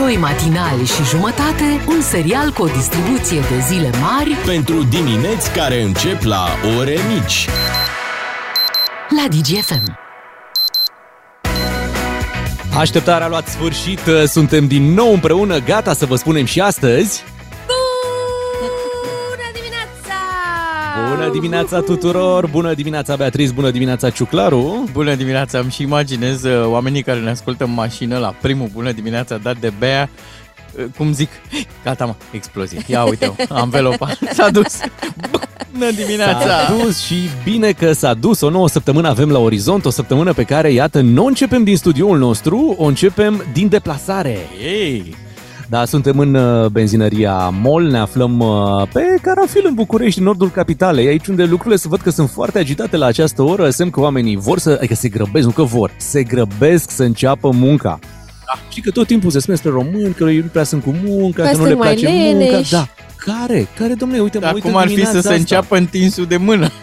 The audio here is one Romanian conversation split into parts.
Doi matinali și jumătate, un serial cu o distribuție de zile mari Pentru dimineți care încep la ore mici. la DGFM. Așteptarea a luat sfârșit, suntem din nou împreună, gata să vă spunem și astăzi. Bună dimineața tuturor, bună dimineața Beatriz, bună dimineața Ciuclaru. Bună dimineața, îmi și imaginez uh, oamenii care ne ascultă în mașină la primul bună dimineața dat de Bea, uh, cum zic, gata mă, explozie, ia uite anvelopa, s-a dus, bună dimineața! S-a dus și bine că s-a dus, o nouă săptămână avem la orizont, o săptămână pe care, iată, nu o începem din studioul nostru, o începem din deplasare. Ei, Da, suntem în uh, benzinăria MOL, ne aflăm uh, pe Carafil în București, în nordul capitalei, aici unde lucrurile se văd că sunt foarte agitate la această oră, semn că oamenii vor să, adică se grăbesc, nu că vor, se grăbesc să înceapă munca. Da. Și că tot timpul se spune despre români, că ei nu prea sunt cu munca, Că că, nu le sunt mai place munca. leneși. Da. Care? Care, domnule, uite, mă dar uit cum în ar fi să dimineața se asta. înceapă întinsul de mână?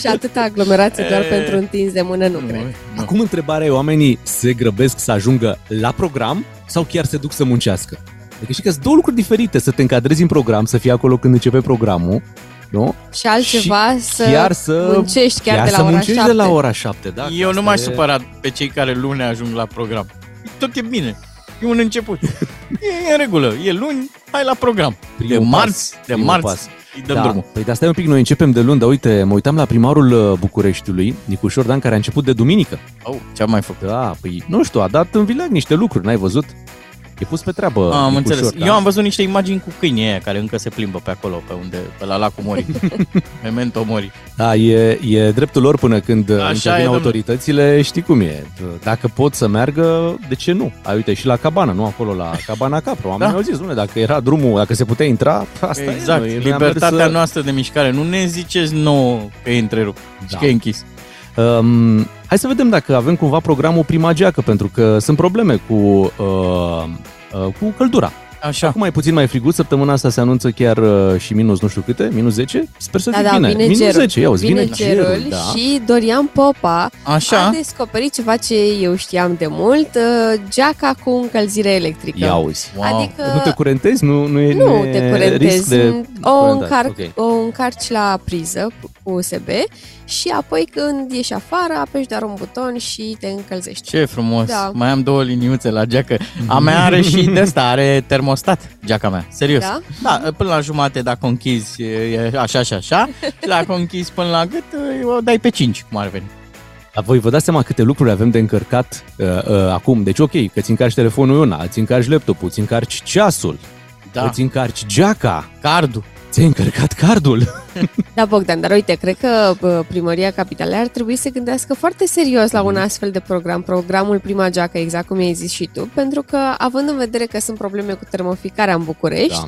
Și atâta aglomerație doar pentru întins de mână, nu cred. Acum întrebarea e, oamenii se grăbesc să ajungă la program sau chiar se duc să muncească? Adică știi că sunt două lucruri diferite, să te încadrezi în program, să fii acolo când începe programul, nu? Și altceva Și să, chiar să muncești chiar, chiar de la să ora muncești 7. de la ora 7, da? Eu Asta nu m-aș e- supăra pe cei care luni ajung la program. Tot e bine. E un început. E în regulă. E luni, hai la program. Primul de pas, marți, de primul marți, pas. Îi dăm da. drumul. Păi de asta e un pic, noi începem de luni, dar uite, mă uitam la primarul uh, Bucureștiului, Nicu Șordan, care a început de duminică. Oh, ce-am mai făcut? Da, păi nu știu, a dat în vileag niște lucruri, n-ai văzut? E pus pe treabă Am Nicu înțeles. Șordan. Eu am văzut niște imagini cu câinii aia care încă se plimbă pe acolo, pe unde, pe la lacul Mori. Memento Mori. Da, e, e dreptul lor până când Așa Așa e, intervin domnule. autoritățile, știi cum e. Dacă pot să meargă, de ce nu? Ai uite și la cabana, nu acolo la cabana Capro. Oamenii Da. au zis, nu, dacă era drumul, dacă se putea intra, asta exact. e. Noi, noi am Libertatea mers să- noastră de mișcare. Nu ne ziceți nouă că e întrerupt Da. și că e închis. Um, hai să vedem dacă avem cumva programul prima geacă, pentru că sunt probleme cu, uh, uh, cu căldura. Așa. Acum e puțin mai frigut, săptămâna asta se anunță chiar uh, și minus nu știu câte, minus 10. Sper să Da, zic da, bine. vine minus gerul. 10, ia uzi, vine, vine gerul da. și Dorian Popa Așa. a descoperit ceva ce eu știam de mult, uh, geaca cu încălzire electrică. Ia uzi. Wow. Adică Nu te curentezi? Nu, nu e nu ne- te risc curentezi. de O, curentat. încarc, Ok. o încarci la priză cu USB și apoi când ieși afară apeși doar un buton și te încălzești. Ce frumos. Da. Mai am două liniuțe la geacă. A mea are și de asta, are termostat geaca mea. Serios. Da? Da, până la jumate dacă o închizi e așa și așa. Și dacă o închizi până la gât, o dai pe 5, cum ar veni. Dar voi vă dați seama câte lucruri avem de încărcat uh, uh, acum. Deci ok, că ți încarci telefonul e una, îți încarci laptopul, îți încarci ceasul, Da. îți încarci geaca, Cardul. Ți-ai încărcat cardul. Da, Bogdan, dar uite, cred că bă, Primăria Capitalei ar trebui să gândească foarte serios la Mhm. un astfel de program, programul Prima Geacă, exact cum ai zis și tu, pentru că, având în vedere că sunt probleme cu termoficarea în București, Da.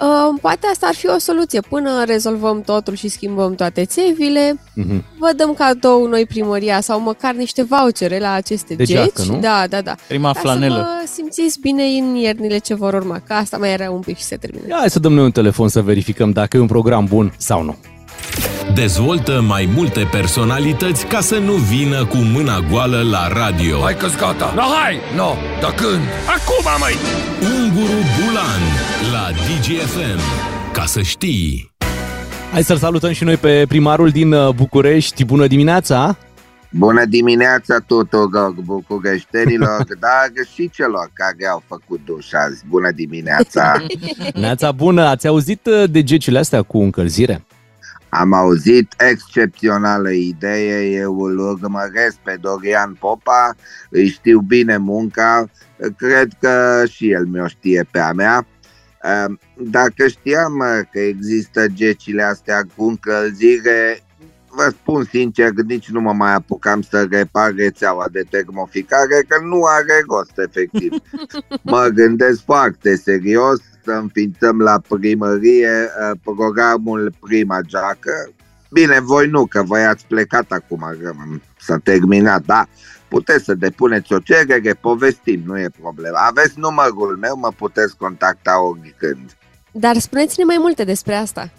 Uh, poate asta ar fi o soluție. Până rezolvăm totul și schimbăm toate țevile, Mhm. vă dăm cadou noi primăria sau măcar niște vouchere la aceste De geci. geacă, nu? Da, da, da. Prima Ca flanelă. să vă simțiți bine în iernile ce vor urma, că asta mai era un pic și se termină. Ia hai să dăm noi un telefon să verificăm dacă e un program bun sau nu. Dezvoltă mai multe personalități ca să nu vină cu mâna goală la radio. Hai că-s gata! No, hai! No, dar când? Acum, măi! Unguru Bulan la DGFM. Ca să știi... Hai să-l salutăm și noi pe primarul din uh, București. Bună dimineața! Bună dimineața tuturor bucureștenilor, dar și celor care au făcut duș azi. Bună dimineața! Neața bună! Ați auzit uh, de gecile astea cu încălzire? Am auzit excepțională idee, eu îl urmăresc pe Dorian Popa, îi știu bine munca, cred că și el mi-o știe pe a mea. Ehm, Dacă știam mă, că există gecile astea cu încălzire, vă spun sincer, nici nu mă mai apucam să repar rețeaua de termoficare, că nu are rost, efectiv. Mă gândesc foarte serios să înființăm la primărie uh, programul Prima Geacă. Bine, voi nu, că voi ați plecat acum, că s-a terminat, da? Puteți să depuneți o cerere, povestim, nu e problemă. Aveți numărul meu, mă puteți contacta oricând. Dar spuneți-ne mai multe despre asta.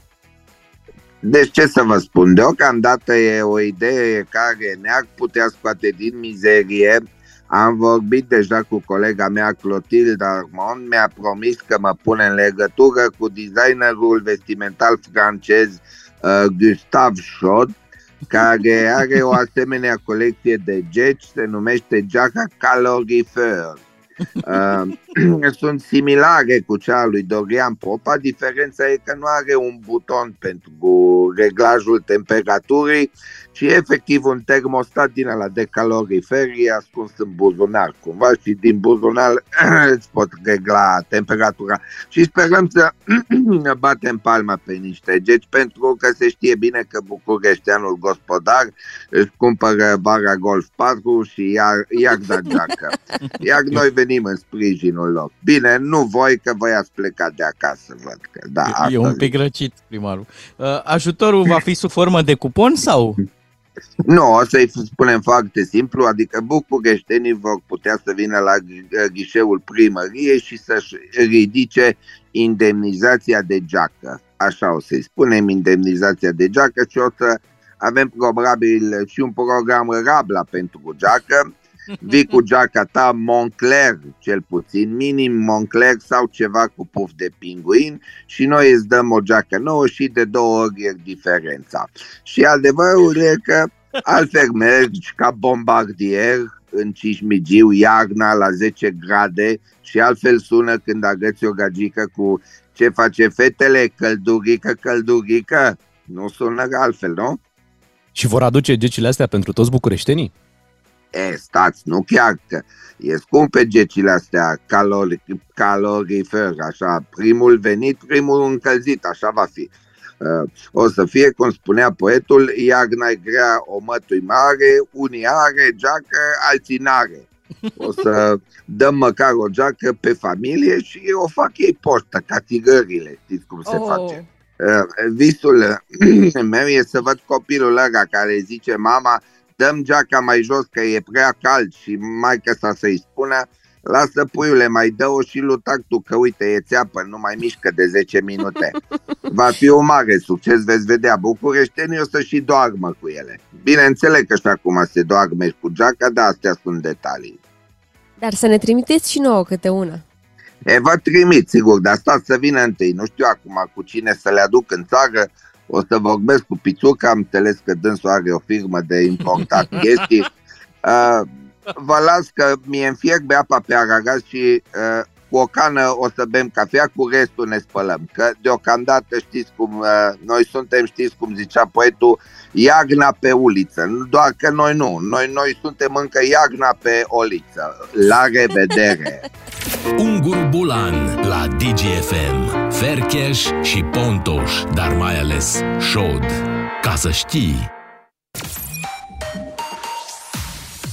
Deci ce să vă spun, deocamdată e o idee care ne-ar putea scoate din mizerie. Am vorbit deja cu colega mea Clotilde Armand, mi-a promis că mă pune în legătură cu designerul vestimental francez uh, Gustave Chaud, care are o asemenea colecție de geci, se numește Jaca Calorifer. Uh, sunt similare cu cea lui Dorian Popa, diferența e că nu are un buton pentru reglajul temperaturii, ci efectiv un termostat din ala de calorifer e ascuns în buzunar cumva și din buzunar îți pot regla temperatura. Și sperăm să batem palma pe niște geci pentru că se știe bine că bucureșteanul gospodar își cumpără bara Golf 4 și iar, iar da geacă. Iar noi venim în sprijinul lor. Bine, nu voi că voi ați plecat de acasă, văd că da. E un pic răcit primarul. Uh, ajutorul va fi sub formă de cupon sau? Nu, o să-i spunem foarte simplu, adică bucureștenii vor putea să vină la ghișeul primăriei și să-și ridice indemnizația de geacă. Așa o să-i spunem, indemnizația de geacă și o să avem probabil și un program Rabla pentru geacă. Vii cu geaca ta Moncler, cel puțin, minim Moncler sau ceva cu puf de pinguin și noi îți dăm o geacă nouă și de două ori e diferența. Și adevărul e că altfel mergi ca bombardier în Cismigiu, iarna la 10 grade și altfel sună când agăți o gagică cu ce face fetele, căldurică, căldurică. Nu sună altfel, nu? Și vor aduce gecile astea pentru toți bucureștenii? E, stați, nu chiar că e scumpe gecile astea calori, calorifer, așa, primul venit, primul încălzit, așa va fi. Uh, o să fie, cum spunea poetul, iarna grea, o mătui mare, unii are geacă, alții n-are. O să dăm măcar o geacă pe familie și o fac ei poștă, ca tigările, știți cum se oh. face. Uh, visul meu e să văd copilul ăla care zice mama, dăm geaca mai jos că e prea cald și mai că sa să-i spună, lasă puiule, mai dă-o și lutac tu, că uite, e țeapă, nu mai mișcă de 10 minute. Va fi un mare succes, veți vedea, bucureștenii o să și doarmă cu ele. Bineînțeleg că și acum se doarme cu geaca, dar astea sunt detalii. Dar să ne trimiteți și nouă câte una. E, vă trimit, sigur, dar stați să vină întâi. Nu știu acum cu cine să le aduc în țară, o să vorbesc cu Pițuca, am înțeles că dânsul are o firmă de importat chestii. Uh, vă las că mie înfierbe apa pe aragaz și uh, cu o cană o să bem cafea, cu restul ne spălăm. Că deocamdată știți cum, uh, noi suntem, știți cum zicea poetul, iagna pe uliță. Doar că noi nu, noi, noi suntem încă iagna pe oliță. La revedere! Ungur Bulan la DGFM, Fercheș și Pontoș, dar mai ales Șod. Ca să știi!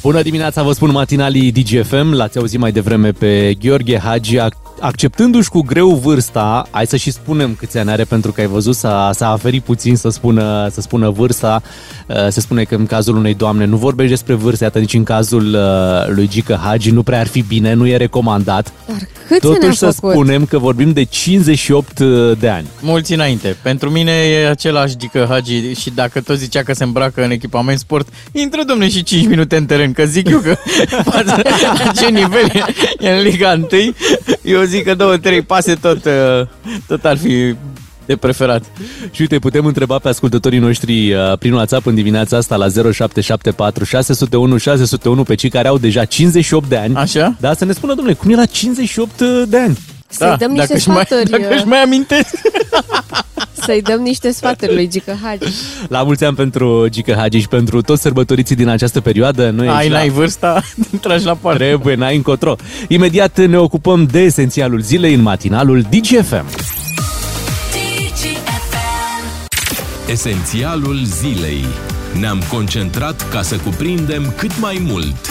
Bună dimineața, vă spun matinalii DGFM, l-ați auzit mai devreme pe Gheorghe Hagi, acceptându-și cu greu vârsta, hai să și spunem câți ani are pentru că ai văzut, s-a, s-a aferit puțin să spună, să spună vârsta, uh, se spune că în cazul unei doamne nu vorbești despre vârste, atât nici în cazul uh, lui Gică Hagi nu prea ar fi bine, nu e recomandat. Dar cât Totuși să făcut? spunem că vorbim de 58 uh, de ani. Mulți înainte. Pentru mine e același Gică Hagi și dacă tot zicea că se îmbracă în echipament sport, intră domne și 5 minute în teren, că zic eu că la ce nivel e în Liga 1, eu zic că două, trei pase tot, uh, tot ar fi de preferat. Și uite, putem întreba pe ascultătorii noștri uh, prin WhatsApp în dimineața asta la 0774 601 601 pe cei care au deja 58 de ani. Așa? Da, să ne spună, domnule, cum e la 58 de ani? Să-i da, dăm niște dacă sfaturi. Mai, dacă își mai amintesc. Să-i dăm niște sfaturi lui Gică Hagi. La mulți ani pentru Gică Hagi și pentru toți sărbătoriții din această perioadă. Noi Ai, n-ai la... vârsta, tragi la poartă. Trebuie, n-ai încotro. Imediat ne ocupăm de esențialul zilei în matinalul DGFM. Esențialul zilei. Ne-am concentrat ca să cuprindem cât mai mult.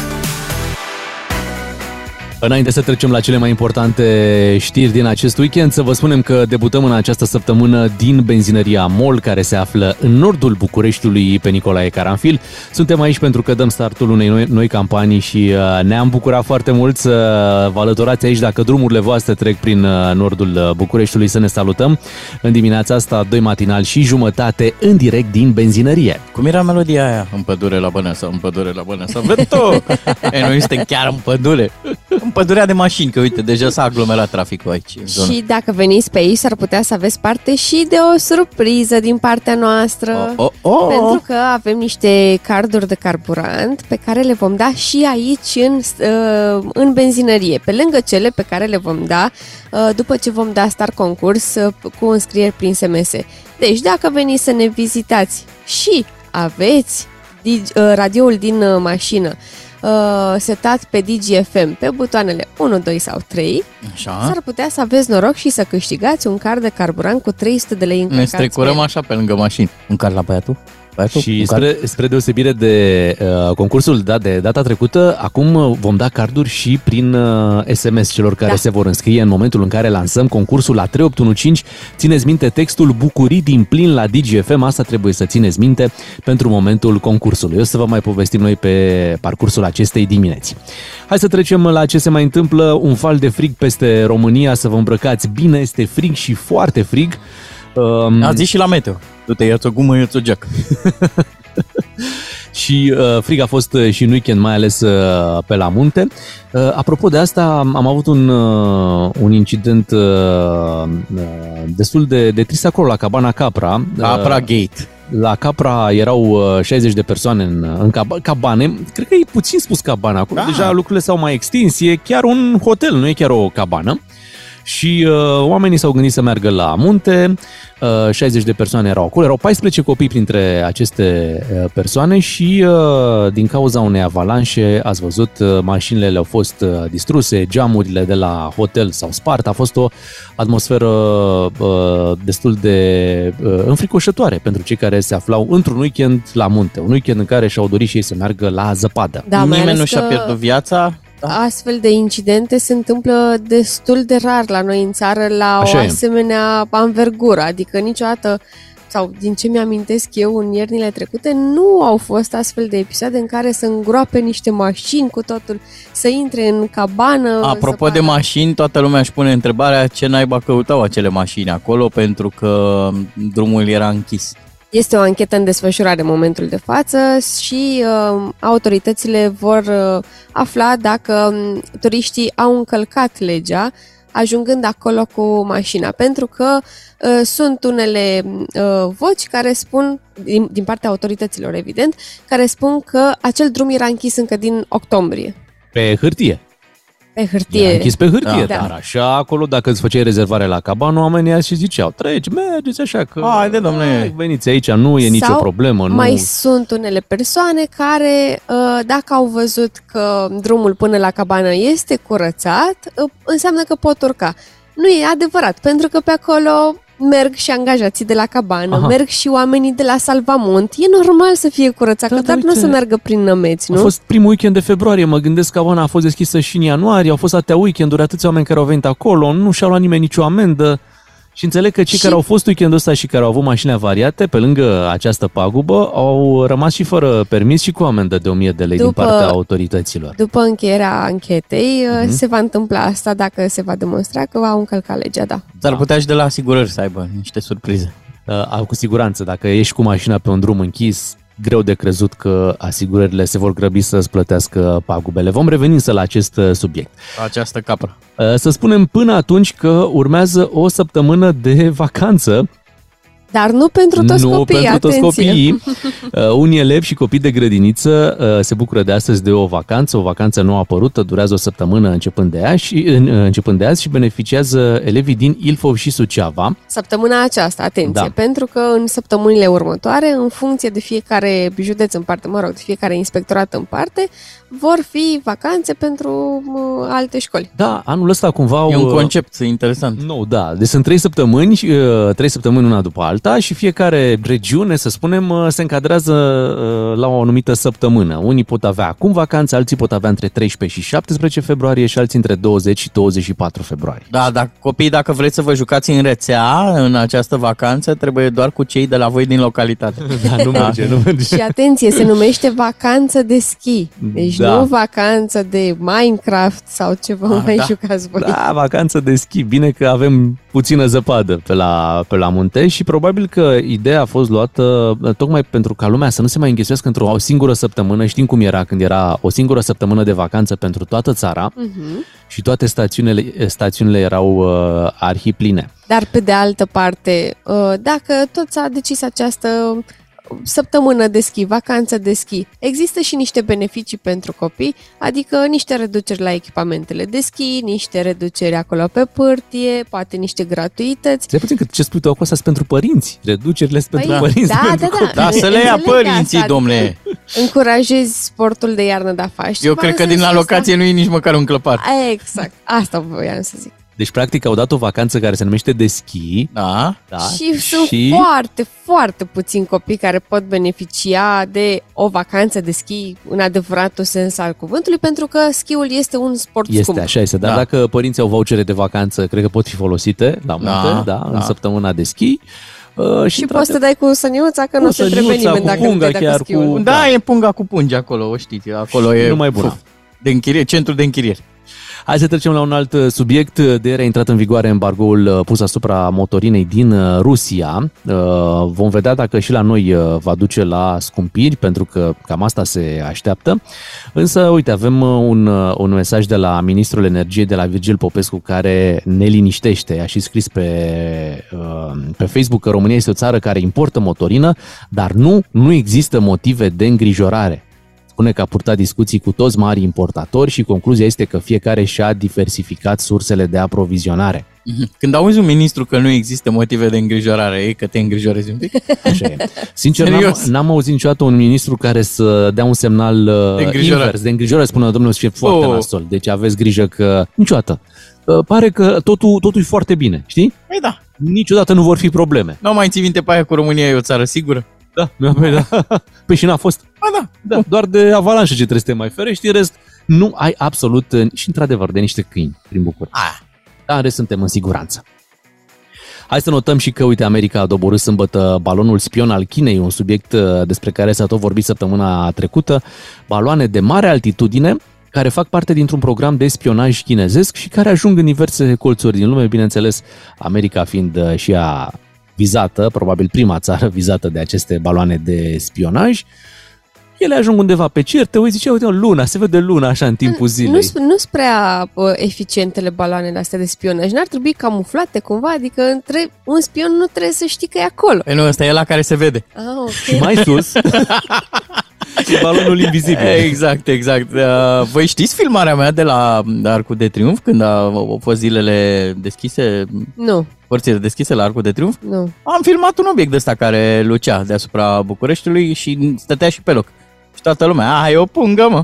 Înainte să trecem la cele mai importante știri din acest weekend, să vă spunem că debutăm în această săptămână din benzinăria MOL, care se află în nordul Bucureștiului pe Nicolae Caranfil. Suntem aici pentru că dăm startul unei noi, noi campanii și uh, ne-am bucurat foarte mult să vă alăturați aici dacă drumurile voastre trec prin uh, nordul uh, Bucureștiului să ne salutăm. În dimineața asta, doi matinal și jumătate în direct din benzinărie. Cum era melodia aia? În pădure la Băneasa, în pădure la Băneasa. Vento! e, noi suntem chiar în pădure. În pădurea de mașini, că uite, deja s-a aglomerat traficul aici. În zonă. Și dacă veniți pe aici, s-ar putea să aveți parte și de o surpriză din partea noastră. Oh, oh, oh. Pentru că avem niște carduri de carburant pe care le vom da și aici în, uh, în benzinărie, pe lângă cele pe care le vom da uh, după ce vom da start concurs uh, cu înscrieri prin SMS. Deci, dacă veniți să ne vizitați și aveți dig- uh, radioul din uh, mașină uh, setat pe DGFM pe butoanele 1, 2 sau 3, Așa. s-ar putea să aveți noroc și să câștigați un card de carburant cu 300 de lei Ne încărcați strecurăm pe el. așa pe lângă mașini. Un car la băiatul? Băiatul? Și Un car? spre, spre deosebire de uh, concursul dat de data trecută, acum uh, vom da carduri și prin uh, SMS celor care Da. se vor înscrie în momentul în care lansăm concursul la 3815. Țineți minte textul Bucurii din plin la DGFM, asta trebuie să țineți minte pentru momentul concursului. O să vă mai povestim noi pe parcursul acestei dimineți. Hai să trecem la ce se mai întâmplă. Un val de frig peste România, să vă îmbrăcați bine, este frig și foarte frig. Um, A zis și la meteo. Du-te, ia-ți o gumă, ia-ți o geacă. și uh, frig a fost uh, și în weekend, mai ales uh, pe la munte. Uh, apropo de asta, am am avut un, uh, un incident uh, uh, destul de, de trist acolo, la Cabana Capra. Capra Uh, Gate. la Capra erau uh, 60 de persoane în, în cab- cabane. Cred că e puțin spus cabana. Acum Da. deja lucrurile s-au mai extins. E chiar un hotel, nu e chiar o cabană. Și uh, oamenii s-au gândit să meargă la munte, uh, 60 de persoane erau acolo, erau 14 copii printre aceste uh, persoane și uh, din cauza unei avalanșe, ați văzut, uh, mașinile le-au fost uh, distruse, geamurile de la hotel s-au spart, a fost o atmosferă uh, destul de uh, înfricoșătoare pentru cei care se aflau într-un weekend la munte, un weekend în care și-au dorit și ei să meargă la zăpadă. Da, mai Nimeni ales nu și-a că pierdut viața. Astfel de incidente se întâmplă destul de rar la noi în țară la Așa o e. asemenea anvergură, adică niciodată sau din ce mi-amintesc eu în iernile trecute, nu au fost astfel de episoade în care să îngroape niște mașini cu totul, să intre în cabană. Apropo să de mașini, toată lumea își pune întrebarea ce naiba căutau acele mașini acolo pentru că drumul era închis. Este o anchetă în desfășurare în momentul de față și uh, autoritățile vor uh, afla dacă um, turiștii au încălcat legea ajungând acolo cu mașina, pentru că uh, sunt unele uh, voci care spun, din, din partea autorităților evident, care spun că acel drum era închis încă din octombrie. Pe hârtie. Pe hârtie. Era închis pe hârtie, Da. dar așa acolo, dacă îți făceai rezervare la cabană, oamenii și ziceau, treci, mergeți așa că... Haide, domnule. hai, Veniți aici, nu e nicio Sau problemă. Nu... Mai sunt unele persoane care, uh, dacă au văzut că drumul până la cabană este curățat, uh, înseamnă că pot urca. Nu e adevărat, pentru că pe acolo merg și angajații de la cabană, Aha. Aha. merg și oamenii de la salvamont. E normal să fie curățat, Da, că dar doar nu o uite, să meargă prin nămeți, A nu? fost primul weekend de februarie, mă gândesc că cabana a fost deschisă și în ianuarie, au fost atâtea weekenduri, atâția oameni care au venit acolo, nu și-au luat nimeni nicio amendă. Și înțeleg că cei Și- care au fost weekendul ăsta și care au avut mașini avariate, pe lângă această pagubă, au rămas și fără permis și cu amendă de 1000 de lei din După- partea autorităților. După încheierea anchetei, Mhm. uh, se va întâmpla asta dacă se va demonstra că au încălcat legea, da. S-ar putea și de la asigurări să aibă niște surprize. Uh, cu siguranță, dacă ești cu mașina pe un drum închis, greu de crezut că asigurările se vor grăbi să-ți plătească pagubele. Vom reveni însă la acest uh, subiect. Această capră. Uh, Să spunem până atunci că urmează o săptămână de vacanță. Dar nu pentru toți nu copiii, pentru toți atenție. copiii. Uh, unii elevi și copii de grădiniță uh, se bucură de astăzi de o vacanță, o vacanță nou apărută, durează o săptămână începând de azi și, în, uh, începând de azi și beneficiază elevii din Ilfov și Suceava. Săptămâna aceasta, atenție, Da. da. pentru că în săptămânile următoare, în funcție de fiecare județ în parte, mă rog, de fiecare inspectorat în parte, vor fi vacanțe pentru uh, alte școli. Da, anul ăsta cumva au... E un uh, concept interesant. Nou, da. Deci sunt trei săptămâni, uh, trei săptămâni una după alta ajuta și fiecare regiune, să spunem, uh, se încadrează uh, la o anumită săptămână. Unii pot avea acum vacanță, alții pot avea între 13 și 17 februarie și alții între 20 și 24 februarie. Da, dar copii, dacă vreți să vă jucați în rețea în această vacanță, trebuie doar cu cei de la voi din localitate. Da, nu merge, nu merge. Și atenție, se numește vacanță de schi. Deci Da. nu vacanță de Minecraft sau ce vă Ah, mai da. jucați voi. Da, vacanță de schi. Bine că avem puțină zăpadă pe la, pe la munte și probabil că ideea a fost luată uh, tocmai pentru ca lumea să nu se mai înghesuiască într-o singură săptămână. Știm cum era când era o singură săptămână de vacanță pentru toată țara Mhm. și toate stațiunile, stațiunile erau uh, arhipline. Dar pe de altă parte, uh, dacă tot s-a decis această săptămână de schi, vacanță de schi, există și niște beneficii pentru copii, adică niște reduceri la echipamentele de schi, niște reduceri acolo pe pârtie, poate niște gratuități. Stai puțin că ce spui tu acolo sunt pentru părinți. Reducerile sunt pentru Păi, părinți. da, pentru da, da. copii. Da, să le ia Înțeleg părinții, asta, domnule. Încurajezi sportul de iarnă, dar faci Eu ceva cred că în din sensul alocație nu e nici măcar un clăpar. ăsta? Exact, asta voiam să zic. Deci, practic, au dat o vacanță care se numește de schi. Da? Da? Și, sunt foarte, foarte puțini copii care pot beneficia de o vacanță de schi în adevăratul sens al cuvântului, pentru că schiul este un sport Este scump. așa, este. Dar Da. dacă părinții au vouchere de vacanță, cred că pot fi folosite la munte, da, Da, da, în da. săptămâna de schi. Uh, Și poți să te dai cu săniuța că nu o să întrebe săniuța, nimeni cu dacă nu punga te dai chiar, cu schiul. cu- Da, Da. e punga cu pungi acolo, o știți, acolo e Numai bună. Uf, de închiriere, centru de închiriere. Hai să trecem la un alt uh, subiect. De ieri a intrat în vigoare embargoul uh, pus asupra motorinei din uh, Rusia. Uh, Vom vedea dacă și la noi uh, va duce la scumpiri, pentru că cam asta se așteaptă. Însă, uite, avem uh, un, uh, un mesaj de la Ministrul Energiei, de la Virgil Popescu, care ne liniștește. A și scris pe, uh, pe Facebook că România este o țară care importă motorină, dar nu, nu există motive de îngrijorare. Spune că a purtat discuții cu toți mari importatori și concluzia este că fiecare și-a diversificat sursele de aprovizionare. Mhm. Când auzi un ministru că nu există motive de îngrijorare, e că te îngrijorezi un pic? Așa e. Sincer, n-am, Serios? n-am auzit niciodată un ministru care să dea un semnal uh, De îngrijorare. invers, de îngrijorare, spună domnul șef foarte Oh. nasol. Deci aveți grijă că niciodată. Uh, Pare că totul, totul e foarte bine, știi? Păi da, Niciodată nu vor fi probleme. nu mai ții minte pe aia cu România e o țară sigură? Da, păi da. Păi și n-a fost. Ba da, Da, doar de avalanșă ce trebuie să te mai ferești, în rest nu ai absolut, uh, și într-adevăr, de niște câini prin București. Aia. Dar în rest suntem în siguranță. Hai să notăm și că, uite, America a doborât sâmbătă balonul spion al Chinei, un subiect uh, despre care s-a tot vorbit săptămâna trecută. Baloane de mare altitudine care fac parte dintr-un program de spionaj chinezesc și care ajung în diverse colțuri din lume, bineînțeles, America fiind uh, și ea vizată, probabil prima țară vizată de aceste baloane de spionaj. Ele ajung undeva pe cer, te uiți, zice, uite, luna, se vede luna așa în timpul Nu zilei. sunt nu prea uh, eficientele baloanele astea de spionaj. N-ar trebui camuflate cumva, adică între un spion nu trebuie să știi că e acolo. Păi nu, ăsta e la care se vede. Ah, ok. Și mai sus, e balonul invizibil. Exact, exact. Uh, Voi știți filmarea mea de la Arcul de Triunf, când a- au fost zilele deschise, Nu, părțile deschise la Arcul de Triunf? nu. Am filmat un obiect ăsta care lucea deasupra Bucureștiului și stătea și pe loc. Și toată lumea, a, e o pungă, mă.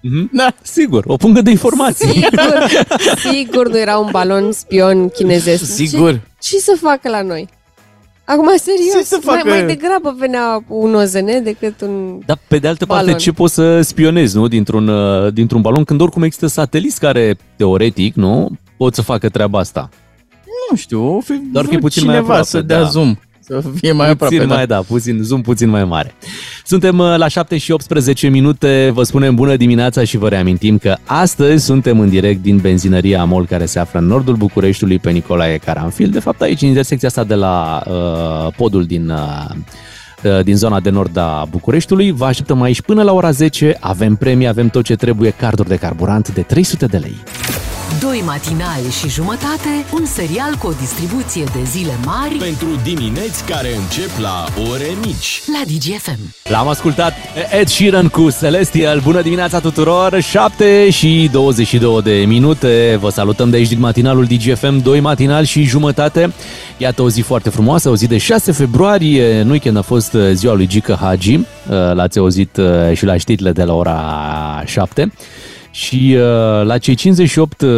Mhm. Da. Sigur, o pungă de informații. Sigur, sigur nu era un balon spion chinezesc. Sigur. Ce, ce să facă la noi? Acum, serios, Ce să mai, facă? mai degrabă venea un OZN decât un... Dar pe de altă parte, Balon. ce poți să spionezi, nu? Dintr-un, uh, dintr-un balon, când oricum există sateliți care, teoretic, nu? Pot să facă treaba asta. Nu știu, o fi Doar că e vrut puțin mai cineva aproape, să dea da. zoom. Să fie mai aproape. puțin da. mai, da, puțin, zoom puțin mai mare. Suntem uh, la 7 și 18 minute, vă spunem bună dimineața și vă reamintim că astăzi suntem în direct din benzinăria Amol care se află în nordul Bucureștiului pe Nicolae Caranfil. De fapt aici, în intersecția asta de la uh, podul din... Uh, uh, din zona de nord a Bucureștiului. Vă așteptăm aici până la ora 10. Avem premii, avem tot ce trebuie, carduri de carburant de 300 de lei. Doi matinali și jumătate, un serial cu o distribuție de zile mari Pentru dimineți care încep la ore mici. la DGFM. L-am ascultat Ed Sheeran cu Celestial. Bună dimineața tuturor! 7 și 22 de minute. Vă salutăm de aici din matinalul DGFM, 2 matinal și jumătate. Iată o zi foarte frumoasă, o zi de 6 februarie. În weekend a fost uh, ziua lui Gica Hagi. Uh, L-ați auzit uh, și la știrile de la ora 7. Și uh, la cei 58 uh,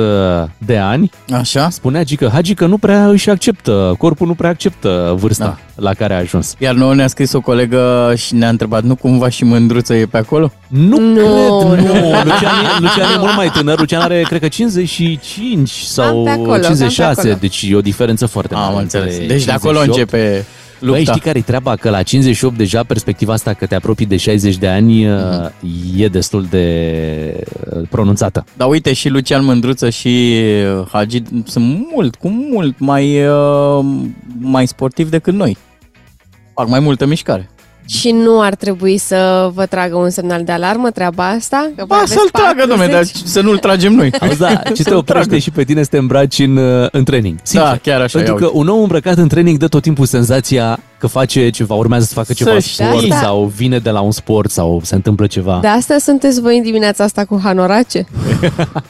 de ani, Așa? spunea Gică Hagi că nu prea își acceptă, corpul nu prea acceptă vârsta Da. la care a ajuns. Iar nouă ne-a scris o colegă și ne-a întrebat, nu cumva și mândruță e pe acolo? Nu, Nu, cred, nu. nu. Lucian, e, Lucian e mult mai tânăr. Lucian are, cred că 55 sau pe acolo, cam pe 56. acolo. Deci e o diferență foarte mare. Am înțeles. între Deci de acolo 58. Începe Băi, lupta. știi care e treaba? Că la 58 deja perspectiva asta că te apropii de 60 de ani Mhm. uh, e destul de uh, pronunțată. Dar uite, și Lucian Mândruță și uh, Hagi sunt mult, cu mult mai, uh, mai sportivi decât noi. Fac mai multă mișcare. Și nu ar trebui să vă tragă un semnal de alarmă treaba asta? Că voi Ba, aveți să-l tragă, domne, dar 40? să nu-l tragem noi. Auzi, da, ce te Să-l oprește tragă. și pe tine să te îmbraci în, uh, în training. Sincer. Da, chiar așa, Pentru ia că uite. un om îmbrăcat în training dă tot timpul senzația că face ceva, urmează să facă ceva Să sport știi. sau vine de la un sport sau se întâmplă ceva. De asta sunteți voi în dimineața asta cu hanorace?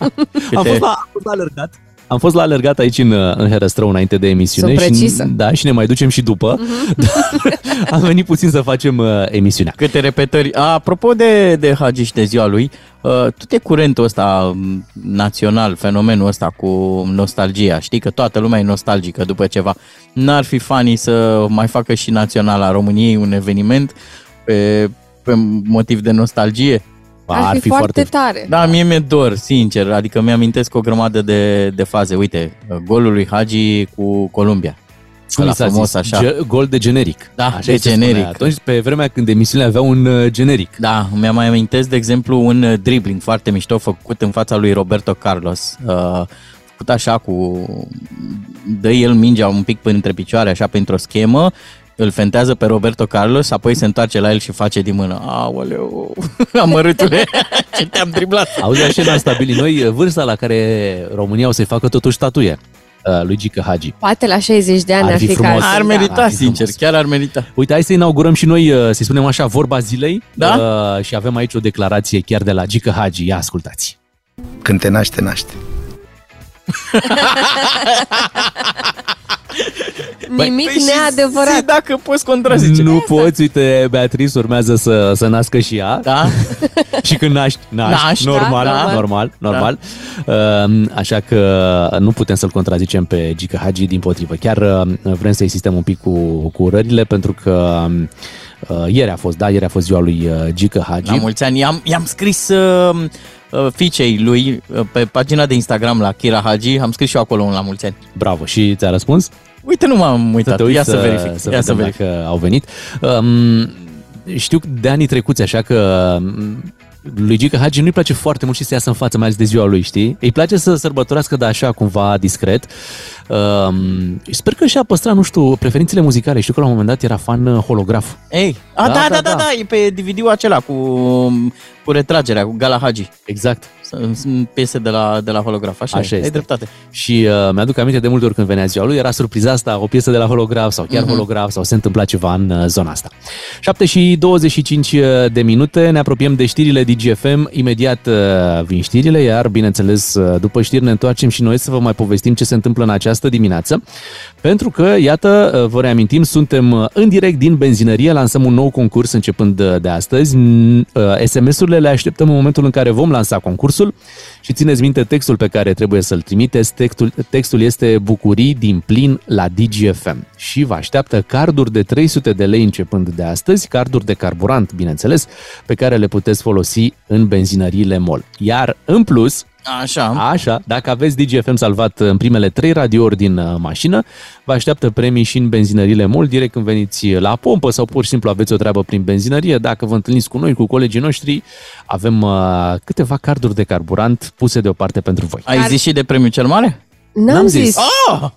Am Câte- fost, la, am fost la alergat. Am fost la alergat aici în, în Herăstrău înainte de emisiune Sunt și, precisă. da, și ne mai ducem și după. Uh-huh. am venit puțin să facem uh, emisiunea. Câte repetări. A, apropo de, de Hagi și de ziua lui, uh, tot e curentul ăsta m, național, fenomenul ăsta cu nostalgia. Știi că toată lumea e nostalgică după ceva. N-ar fi funny să mai facă și Naționala României un eveniment pe, pe motiv de nostalgie? Ar, fi, foarte, tare. Da, mie mi-e dor, sincer, adică mi-amintesc o grămadă de, de faze. Uite, golul lui Hagi cu Columbia. Cum Ăla i s-a frumos, zis? așa. Ge- gol de generic. Da, Așa de îi se spunea. generic. Atunci, pe vremea când emisiunile aveau un uh, generic. Da, mi-am mai amintesc, de exemplu, un uh, dribbling foarte mișto făcut în fața lui Roberto Carlos. Uh, făcut așa cu... Dă el mingea un pic până între picioare, așa, printr-o schemă, îl fentează pe Roberto Carlos, apoi se întoarce la el și face din mână. Aoleu, amărâtule, ce te-am driblat. Auzi, așa ne-am stabilit noi uh, vârsta la care România o să-i facă totuși statuie uh, lui Gică Hagi. Poate la 60 de ani Ar ar, fi fi frumos. cazul, Ar da. merita, ar fi sincer, frumos. chiar ar merita. Uite, hai să inaugurăm și noi, uh, să-i spunem așa, vorba zilei. Da? Uh, și avem aici o declarație chiar de la Gică Hagi. Ia ascultați. Când te naște, naște. Nimic Păi și neadevărat. zi dacă poți contrazice. Nu poți, uite, Beatrice urmează să, să nască și ea. Da? Și când naști, naști, Naști, normal, da, da. normal, normal. Uh, Așa că nu putem să-l contrazicem pe Gică Hagi, din potrivă. Chiar uh, vrem să insistăm un pic cu, cu urările, pentru că uh, ieri a fost, da, ieri a fost ziua lui uh, Gică Hagi. La mulți ani. I-am, i-am scris uh, uh, fiicei lui uh, pe pagina de Instagram la Kira Hagi. Am scris și eu acolo un la mulți ani. Bravo. Și ți-a răspuns? Uite, nu m-am Să uitat. te uiți Ia să, verific. Să Ia să vedem verific. dacă au venit. Um, știu de anii trecuți, așa că um, lui Gică Hagi nu-i place foarte mult și să iasă în față, mai ales de ziua lui, știi? Îi place să sărbătorească, dar așa, cumva discret. Um, sper că și-a păstrat, nu știu, preferințele muzicale. Știu că la un moment dat era fan uh, holograf. Ei, a, Da, da, da, da, da, da. da, e pe DVD-ul acela cu, cu retragerea, cu Gala Hagi. Exact. Sunt sunt piese de la, de la holograf, așa, Așa e, este. ai dreptate. Și uh, mi-aduc aminte de multe ori când venea ziua lui, era surpriza asta, o piesă de la holograf sau chiar mm-hmm. holograf sau se întâmpla ceva în uh, zona asta. 7 și 25 de minute, ne apropiem de știrile DGFM, imediat uh, vin știrile, iar bineînțeles uh, după știri ne întoarcem și noi să vă mai povestim ce se întâmplă în această dimineață, pentru că, iată, uh, vă reamintim, suntem uh, în direct din benzinărie, lansăm un nou concurs începând uh, de astăzi, N- uh, SMS-urile le așteptăm în momentul în care vom lansa concursul și țineți minte textul pe care trebuie să-l trimiteți. Textul, textul este Bucurii din plin la DGFM și vă așteaptă carduri de 300 de lei începând de astăzi, carduri de carburant, bineînțeles, pe care le puteți folosi în benzinăriile MOL. Iar, în plus, Așa. Așa, dacă aveți DGFM salvat în primele trei radiouri din uh, mașină, vă așteaptă premii și în benzinările mult, direct când veniți la pompă sau pur și simplu aveți o treabă prin benzinărie. Dacă vă întâlniți cu noi, cu colegii noștri, avem uh, câteva carduri de carburant puse deoparte pentru voi. Ai zis și de premiul cel mare? N-am, N-am zis. zis. Ah!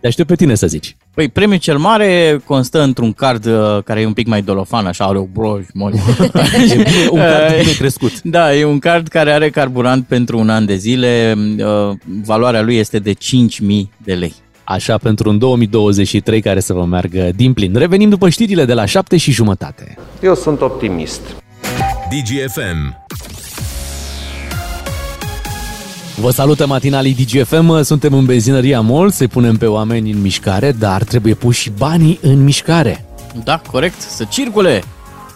Te aștept pe tine să zici. Păi premiul cel mare constă într-un card uh, care e un pic mai dolofan, așa are o broj, mă. E bine, un card bine crescut. Da, e un card care are carburant pentru un an de zile. Uh, valoarea lui este de 5.000 de lei. Așa pentru un 2023 care să vă meargă din plin. Revenim după știrile de la 7 și jumătate. Eu sunt optimist. DGFM. Vă salută matinalii DGFM, suntem în benzinăria MOL, se punem pe oameni în mișcare, dar trebuie puși și banii în mișcare. Da, corect, să circule.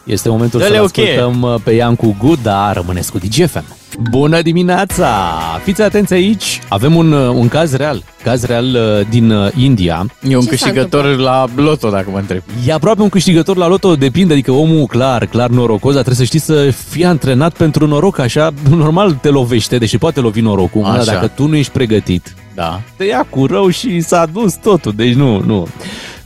Este momentul Dă-le să o cheie. ascultăm pe Iancu Good, dar rămâneți cu DGFM. Bună dimineața! Fiți atenți aici, avem un, uh, un caz real, caz real uh, din uh, India. E un Ce s-a câștigător la loto, dacă mă întreb. E aproape un câștigător la loto, depinde, adică omul clar, clar norocos, dar trebuie să știi să fii antrenat pentru noroc, așa, normal te lovește, deși poate lovi norocul, Așa. dar dacă tu nu ești pregătit, Da. te ia cu rău și s-a dus totul, deci nu, nu.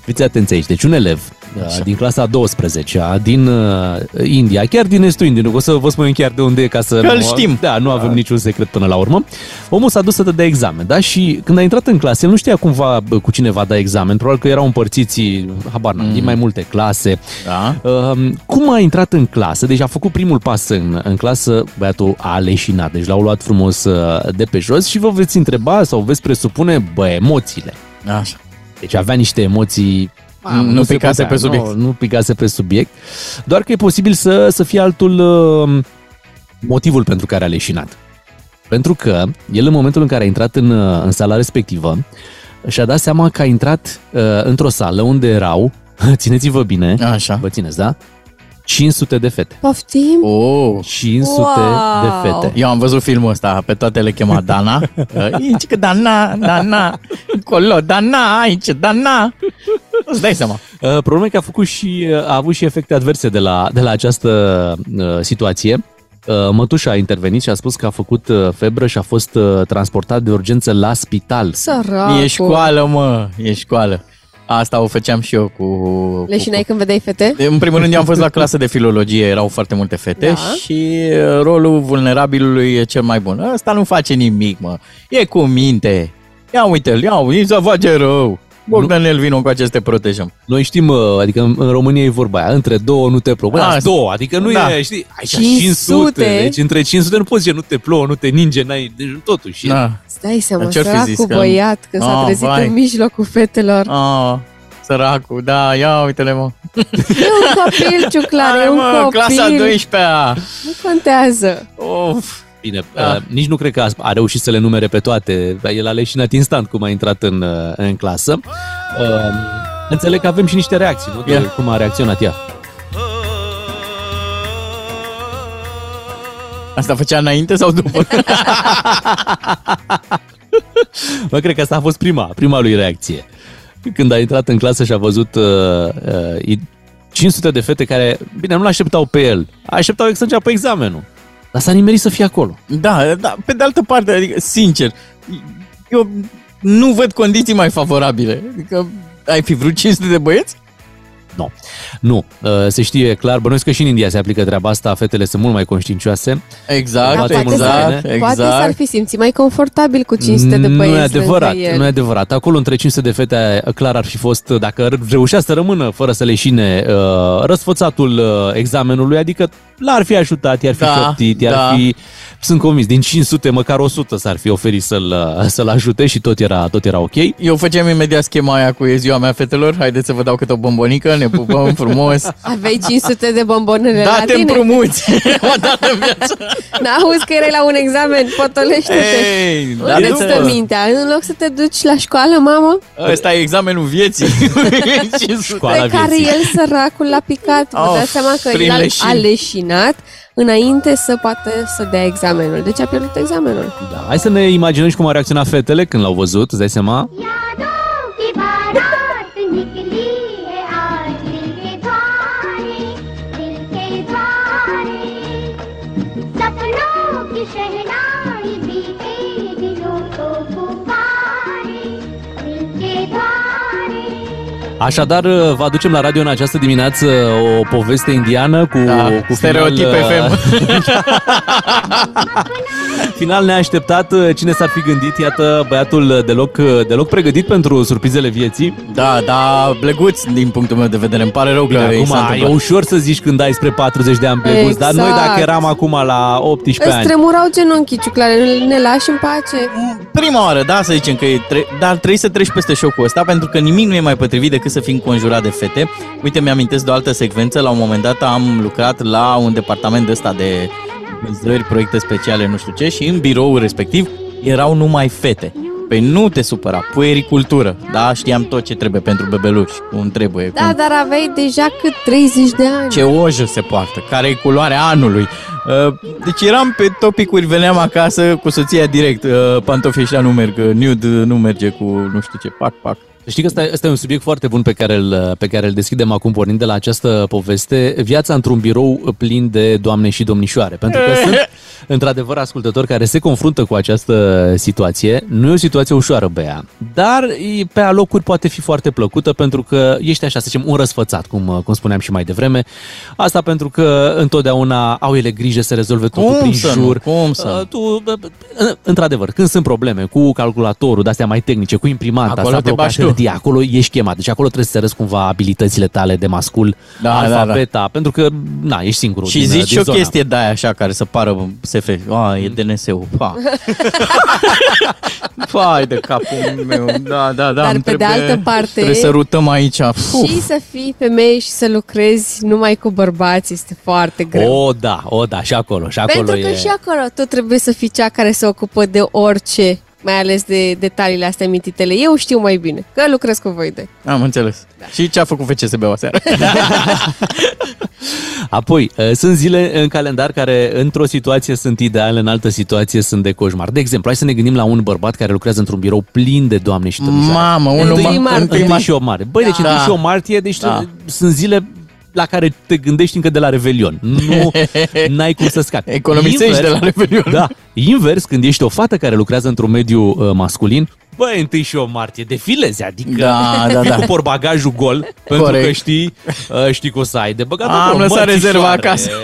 Fiți atenți aici, deci un elev uh, din clasa a 12 din uh, India, chiar din estul Indiei, nu o să vă spun chiar de unde e ca să Că nu, îl știm. Da, nu avem niciun secret până la urmă. Omul s-a dus să dea examen, da? Și când a intrat în clasă, el nu știa cum va, cu cine va da examen, probabil că erau împărțiți, habar n-am, din mai multe clase. Da. Uh, cum a intrat în clasă? Deci a făcut primul pas în, în clasă, băiatul a leșinat, deci l-au luat frumos uh, de pe jos și vă veți întreba sau veți presupune, bă, emoțiile. Așa. Deci avea niște emoții Nu- nu se picase putea, pe subiect. Nu, nu picase pe subiect. Doar că e posibil să, să fie altul uh, motivul pentru care a leșinat. Pentru că el în momentul în care a intrat în, uh, în sala respectivă și-a dat seama că a intrat uh, într-o sală unde erau, țineți-vă bine, Așa. vă țineți, da? 500 de fete. Poftim? Oh. 500 Wow! de fete. Eu am văzut filmul ăsta, pe toate le chema Dana. Aici că Dana, Dana, acolo, Dana, aici, Dana. Îți dai seama. Uh, problema e că a făcut și uh, a avut și efecte adverse de la, de la această uh, situație. Uh, mătușa a intervenit și a spus că a făcut uh, febră și a fost uh, transportat de urgență la spital. Săracul. E școală, mă, e școală. Asta o făceam și eu cu... Leșinai când vedeai fete? În primul rând, eu am fost la clasă de filologie, erau foarte multe fete Da. și uh, rolul vulnerabilului e cel mai bun. Ăsta nu face nimic, mă. E cu minte. Ia uite-l, ia uite, să face rău. Bogdanel, vino cu aceste protejăm. Noi știm, uh, adică în, în România e vorba aia, între două nu te plouă. Bă, Ah, da, două, adică nu da. e, știi, aici 500. 500. Deci între 500 nu poți zice nu te plouă, nu te ninge, n-ai, deci totuși. Da. Îți dai seama, Dar ce-ar fi săracul zis că- băiat, când s-a Ah, trezit vai. în mijlocul fetelor. Ah, săracul, da, ia uite-le, mă. E un copil, Ciuclar, e Hai, un mă, copil. clasa 12-a. Nu contează. Of. Bine, Da. uh, nici nu cred că a, a reușit să le numere pe toate. El a leșinat instant cum a intrat în, uh, în clasă. Uh, înțeleg că avem și niște reacții, nu? De Ia. cum a reacționat ea. Asta făcea înainte sau după? Bă, cred că asta a fost prima, prima lui reacție. Când a intrat în clasă și a văzut uh, uh, i- 500 de fete care, bine, nu l-așteptau pe el. Așteptau să înceapă examenul. Dar s-a nimerit să fie acolo. da, da, pe de altă parte, adică, sincer, eu nu văd condiții mai favorabile. Adică, ai fi vrut 500 de băieți? Nu. Nu. Uh, se știe clar, bănuiesc că și în India se aplică treaba asta, fetele sunt mult mai conștiincioase. Exact, Da, poate, mulți s-ar, ani, exact, poate s-ar exact. fi simțit mai confortabil cu 500 de băieți Nu e adevărat, lângă el. nu e adevărat. Acolo între 500 de fete clar ar fi fost, dacă reușea să rămână fără să leșine uh, răsfățatul uh, examenului, adică l-ar fi ajutat, i-ar fi Da, șoptit, i-ar da. fi... Sunt convins, din 500, măcar 100 s-ar fi oferit să-l, uh, să-l ajute și tot era, tot era ok. Eu făceam imediat schema aia cu e ziua mea, fetelor. Haideți să vă dau câte o bombonică, ne pupăm frumos. Aveai 500 de bombonele la Da-te tine? împrumuți o dată în viață. N-auzi că erai la un examen, potolește-te. Ei, Unde da, îți stă mintea? În loc să te duci la școală, mamă, Ăsta e examenul vieții. Școala pe care vieții. el săracul l-a picat. Vă Of, dați seama că prin el a- leșin. a leșinat înainte să poată să dea examenul. Deci a pierdut examenul. Da. Hai să ne imaginăm și cum au reacționat fetele când l-au văzut, îți dai seama? यादों Așadar, vă aducem la radio în această dimineață o poveste indiană cu, Da, cu stereotip final, FM. final neașteptat. Cine s-ar fi gândit? Iată, băiatul deloc, deloc pregătit pentru surprizele vieții. Da, da, bleguț din punctul meu de vedere. Îmi pare rău Bine, că i acum s-a e întâmplat. ușor să zici când ai spre 40 de ani pleguți, dar noi Exact. dacă eram acum la 18 Îți ani... tremurau genunchii, ciuclare, ne lași în pace. Prima oară, da, să zicem că e tre- dar trebuie să treci peste șocul ăsta pentru că nimic nu e mai potrivit decât să fii înconjurat de fete. Uite, mi-amintesc de o altă secvență, la un moment dat am lucrat la un departament ăsta de vânzări, proiecte speciale, nu știu ce, și în biroul respectiv erau numai fete. Păi nu te supăra, puericultură, da? Știam tot ce trebuie pentru bebeluși, cum trebuie, Da, cum... dar aveai deja cât 30 de ani. ce ojă se poartă, care e culoarea anului, Uh, Deci eram pe topicuri, veneam acasă cu soția direct. uh, Pantofii ăștia nu merg, uh, nude nu merge cu nu știu ce, pac, pac. Știi că ăsta, ăsta e un subiect foarte bun pe care, îl, pe care îl deschidem acum pornind de la această poveste. Viața într-un birou plin de doamne și domnișoare. Pentru că sunt, într-adevăr, ascultători care se confruntă cu această situație. Nu e o situație ușoară, Bea, dar e- pe alocuri poate fi foarte plăcută pentru că ești așa, să zicem, un răsfățat, cum, cum spuneam și mai devreme. Asta pentru că întotdeauna au ele grijă să rezolve totul Cum prin să nu? jur. Cum să nu? Uh, Tu, bă, bă, într-adevăr, când sunt probleme cu calculatorul, de-astea mai tehnice, cu imprimanta, Acolo s-a te blocat bași tu. hârtia, acolo ești chemat. Deci acolo trebuie să arăți cumva abilitățile tale de mascul, Da, alfa, da, da. beta, pentru că, na, ești singurul Și din, zici din o zona. chestie de aia așa care să pară SF. A, e DNS-ul. Pa. Vai de capul meu. Da, da, da. Dar îmi pe de trebuie- altă parte- Trebuie să rutăm aici. Uf. Și să fii femeie și să lucrezi numai cu bărbați este foarte greu. O, da, o, da, și acolo, și acolo Pentru că e... și acolo tu trebuie să fii cea care se ocupă de orice, mai ales de detaliile astea mititele. Eu știu mai bine, că lucrez cu voi doi. Am înțeles. Și ce a făcut FCSB-ul aseară? Apoi, uh, sunt zile în calendar care într-o situație sunt ideale, în altă situație sunt de coșmar. De exemplu, hai să ne gândim la un bărbat care lucrează într-un birou plin de doamne și domnișoare. Mamă, unul Întâi ma- martie. întâi Întâi ma- și o mare. Băi, deci Da. întâi și o martie, deci Da. sunt zile la care te gândești încă de la Revelion. Nu, n-ai cum să scapi. Economisești de la Revelion. Da. Invers, când ești o fată care lucrează într-un mediu uh, masculin, băi, întâi și o martie, defilezi, adică Da, da, da. cu portbagajul gol, pentru Corect. că știi, uh, știi că o să ai de băgat Am acolo lăsat mărțișoare. rezerva acasă.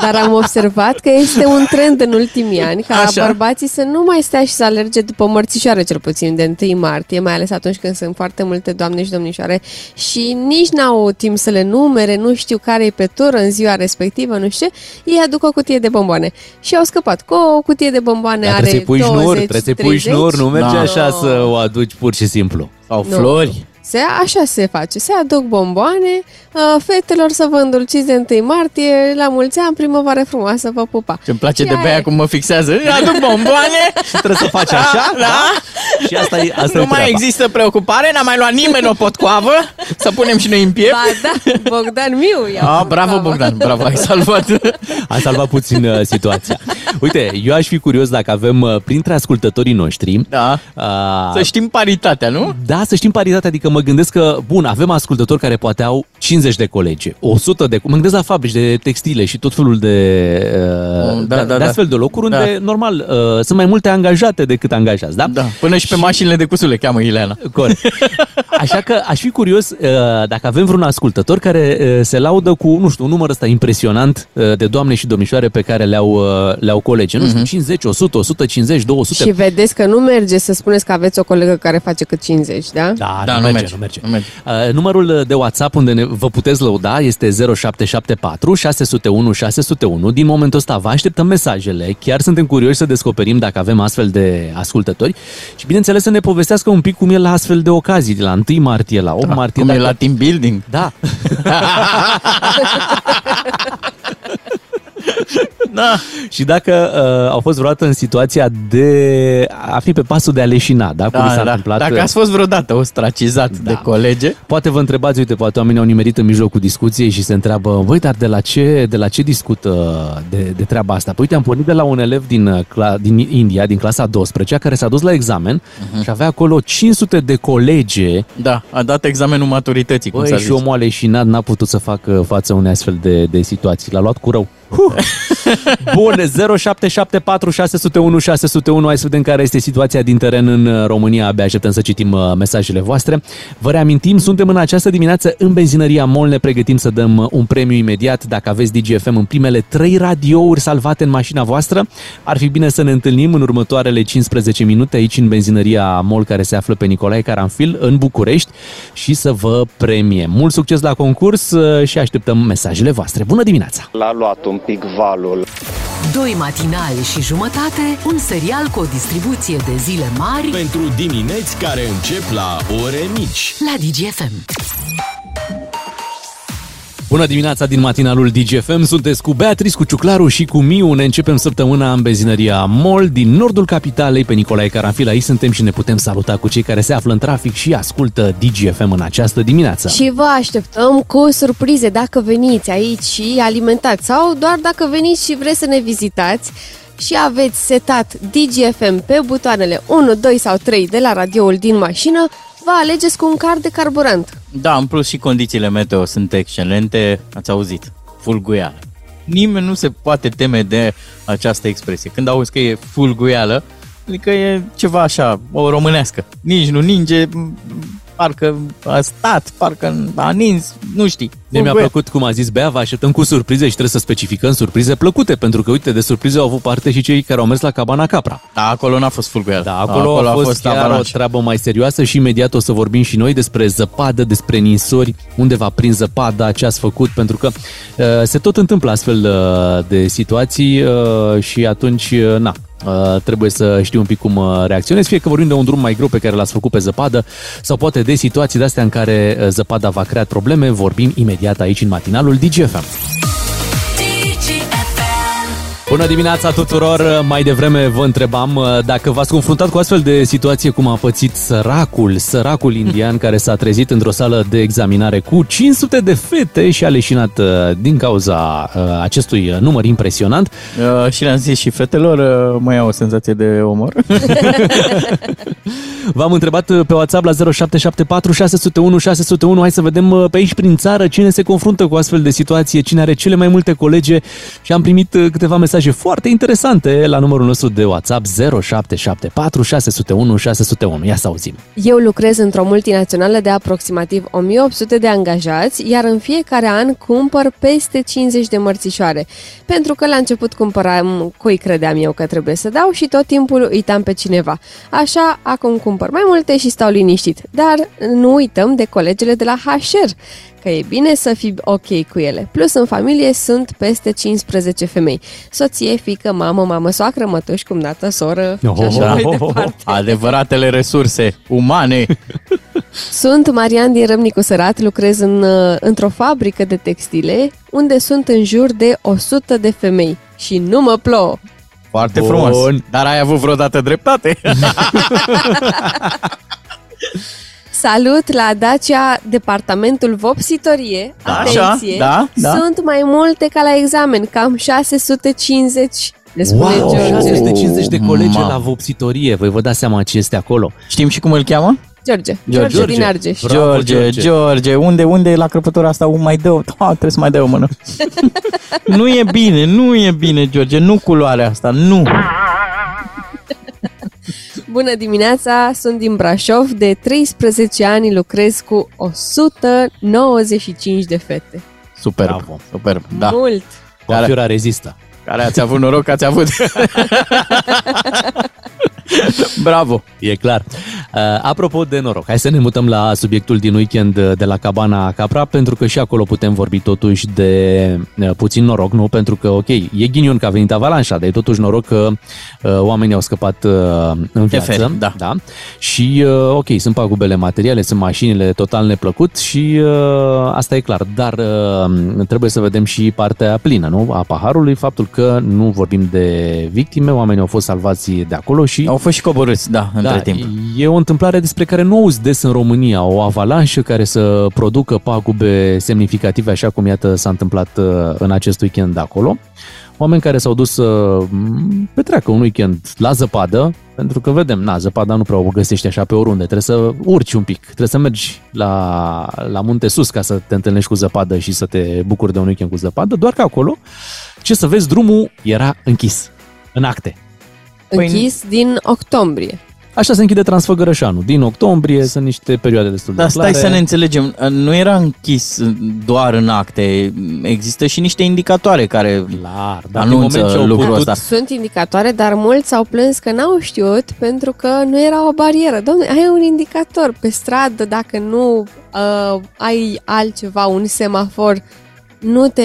Dar am observat că este un trend în ultimii ani ca Așa. bărbații să nu mai stea și să alerge după mărțișoare, cel puțin de 1 martie, mai ales atunci când sunt foarte multe doamne și domnișoare și nici n-au timp să le numere, nu știu care e pe tură în ziua respectivă, nu știu ce, ei aduc o cutie de bomboane. Și au scăpat cu o cutie de bomboane Dar are trebuie să-i pui 20, șnur, trebuie să-i pui 30. șnur, nu merge Da. așa să o aduci pur și simplu. Sau Nu. flori. Se, așa se face. Se aduc bomboane, uh, fetelor să vă îndulciți de 1 martie, la mulți ani, primăvară frumoasă, vă pupa. Ce-mi place Și de aia bea e. cum mă fixează. Aduc bomboane. Și trebuie să faci așa, Da. Și asta e, asta nu e mai treaba. există preocupare, n-a mai luat nimeni o potcoavă Să punem și noi în piept Ba da, Bogdan Miu i-a Ah, făcut bravo treaba. Bogdan, bravo, ai salvat Ai salvat puțin uh, situația. Uite, eu aș fi curios dacă avem uh, printre ascultătorii noștri... Da, Uh, să știm paritatea, nu? Da, să știm paritatea, adică mă gândesc că, bun, avem ascultători care poate au 50 de colegi, 100 de... Mă gândesc la fabrici de textile și tot felul de, uh, Da, de, da, de da. astfel de locuri Da. unde, normal, uh, sunt mai multe angajate decât angajați, da? Da, până și pe mașinile de cusule cheamă Ileana Corect. Așa că aș fi curios uh, dacă avem vreun ascultător care uh, se laudă cu, nu știu, un număr ăsta impresionant uh, de doamne și domnișoare pe care le-au, uh, le-au colegi. Nu știu, 50, 100, 150, 200. Și vedeți că nu merge să spuneți că aveți o colegă care face cât 50, da? Da, Da, nu, nu merge, merge, nu merge. nu merge. Uh, numărul de WhatsApp unde ne, vă puteți lăuda este 0774 601 601. Din momentul ăsta vă așteptăm mesajele. Chiar suntem curioși să descoperim dacă avem astfel de ascultători și bineînțeles să ne povestească un pic cum e la astfel de ocazii, de la 1 martie, la 8 martie. Cum e dacă- la team building Da. Da, Și dacă uh, au fost vreodată în situația de a fi pe pasul de a leșina, da? Cum da, s-a da. întâmplat. Dacă ați fost vreodată ostracizat Da. de colege Poate vă întrebați, uite, poate oamenii au nimerit în mijlocul discuției și se întreabă, băi, dar de la ce, de la ce discută de, de treaba asta? Păi uite, am pornit de la un elev din, uh, cla, din India, din clasa 12 care s-a dus la examen uh-huh. și avea acolo 500 de colege Da, a dat examenul maturității, cum Băi, s-a și zis omul a leșinat, n-a putut să facă față unei astfel de, de situații. L-a luat cu rău. Huh. Bun, 0774 601 601. Hai să vedem care este situația din teren în uh, România. Abia așteptăm să citim uh, mesajele voastre. Vă reamintim, suntem în această dimineață în benzinăria MOL. Ne pregătim să dăm uh, un premiu imediat. Dacă aveți DGFM în primele trei radiouri salvate în mașina voastră, ar fi bine să ne întâlnim în următoarele 15 minute aici în benzinăria MOL care se află pe Nicolae Caranfil în București și să vă premiem. Mult succes la concurs uh, și așteptăm mesajele voastre. Bună dimineața! L-a luat un pic valul. Doi matinali și jumătate, un serial cu o distribuție de zile mari Pentru dimineți care încep la ore mici. la DGFM. Bună dimineața din matinalul DGFM, sunteți cu Beatrice, cu Ciuclaru și cu Miu. Ne începem săptămâna în benzinăria MOL din nordul capitalei, pe Nicolae Caranfil. Aici suntem și ne putem saluta cu cei care se află în trafic și ascultă DGFM în această dimineață. Și vă așteptăm cu surprize dacă veniți aici și alimentați sau doar dacă veniți și vreți să ne vizitați și aveți setat DGFM pe butoanele 1, 2 sau 3 de la radioul din mașină, vă alegeți cu un card de carburant. Da, în plus și condițiile meteo sunt excelente, ați auzit, fulguială. Nimeni nu se poate teme de această expresie. Când auzi că e fulguială, adică e ceva așa, o românească. Nici nu ninge, parcă a stat, parcă a nins, nu știi. Ne mi-a Fulguie- plăcut cum a zis Bea, vă așteptăm cu surprize și trebuie să specificăm surprize plăcute, pentru că uite, de surprize au avut parte și cei care au mers la Cabana Capra. Da, acolo n-a fost fulguială. Da, acolo, acolo a fost, fost chiar avalanșă. o treabă mai serioasă și imediat o să vorbim și noi despre zăpadă, despre ninsori, unde va prins zăpada, ce ați făcut, pentru că uh, se tot întâmplă astfel uh, de situații uh, și atunci, uh, na, Uh, trebuie să știu un pic cum uh, reacționezi, fie că vorbim de un drum mai greu pe care l-ați făcut pe zăpadă sau poate de situații de astea în care uh, zăpada va crea probleme, vorbim imediat aici în matinalul DGFM. Bună dimineața tuturor! Mai devreme vă întrebam uh, dacă v-ați confruntat cu astfel de situație cum a pățit săracul, săracul indian care s-a trezit într-o sală de examinare cu 500 de fete și a leșinat uh, din cauza uh, acestui uh, număr impresionant. Uh, și le-am zis și fetelor, uh, mai au o senzație de omor. V-am întrebat uh, pe WhatsApp la 0774 601 601. Hai să vedem uh, pe aici prin țară cine se confruntă cu astfel de situație, cine are cele mai multe colege și am primit uh, câteva mesaje foarte interesante la numărul nostru de WhatsApp 0774 601 601. Ia să auzim. Eu lucrez într-o multinațională de aproximativ 1800 de angajați, iar în fiecare an cumpăr peste 50 de mărțișoare. Pentru că la început cumpăram cui credeam eu că trebuie să dau și tot timpul uitam pe cineva. Așa, acum cumpăr mai multe și stau liniștit. Dar nu uităm de colegele de la HR, că e bine să fii ok cu ele. Plus, în familie sunt peste 15 femei. Soție, fică, mamă, mamă, soacră, mătuși, cumnată, soră și așa mai departe. Adevăratele resurse umane. Sunt Marian din Râmnicu Sărat, lucrez în, uh, într-o fabrică de textile unde sunt în jur de 100 de femei și nu mă plouă. Foarte Bun. frumos. Dar ai avut vreodată dreptate? Salut la Dacia, departamentul Vopsitorie. Da, Atenție! așa, da, da. Sunt mai multe ca la examen, cam 650. Ne spune Wow, George. 650 de colegi Mamă. la vopsitorie. Voi vă dați seama ce este acolo? Știm și cum îl cheamă? George. George, George. din Argeș. Bravo, George, George. George, unde, unde e la crăpătura asta? Un mai dă, da, trebuie să mai dea o mână. nu e bine, nu e bine, George, nu culoarea asta, nu. Bună dimineața, sunt din Brașov, de 13 ani lucrez cu 195 de fete. Superb, Bravo. superb, da. Mult! Coafiura rezistă. Care ați avut noroc că ați avut. Bravo. E clar. Uh, apropo de noroc, hai să ne mutăm la subiectul din weekend uh, de la Cabana Capra, pentru că și acolo putem vorbi totuși de uh, puțin noroc, nu? Pentru că, ok, e ghinion că a venit avalanșa, dar e totuși noroc că uh, oamenii au scăpat uh, în viață. Teferi, da. da. Și, uh, ok, sunt pagubele materiale, sunt mașinile total neplăcut și uh, asta e clar. Dar uh, trebuie să vedem și partea plină, nu? A paharului, faptul că nu vorbim de victime, oamenii au fost salvați de acolo și Au fost și coborâți, da, între da, timp. E o întâmplare despre care nu auzi des în România, o avalanșă care să producă pagube semnificative, așa cum iată s-a întâmplat uh, în acest weekend acolo. Oameni care s-au dus să m, petreacă un weekend la zăpadă, pentru că vedem, na, zăpada nu prea o găsești așa pe oriunde, trebuie să urci un pic, trebuie să mergi la, la munte sus ca să te întâlnești cu zăpadă și să te bucuri de un weekend cu zăpadă, doar că acolo, ce să vezi, drumul era închis, în acte. Păi- Închis din octombrie. Așa se închide Transfăgărășanul. Din octombrie sunt niște perioade destul de Dar stai clare. să ne înțelegem, nu era închis doar în acte, există și niște indicatoare care Clar, dar anunță din moment ce au lucrul putut, ăsta. Sunt indicatoare, dar mulți au plâns că n-au știut pentru că nu era o barieră. Domne, ai un indicator pe stradă, dacă nu uh, ai altceva, un semafor, nu te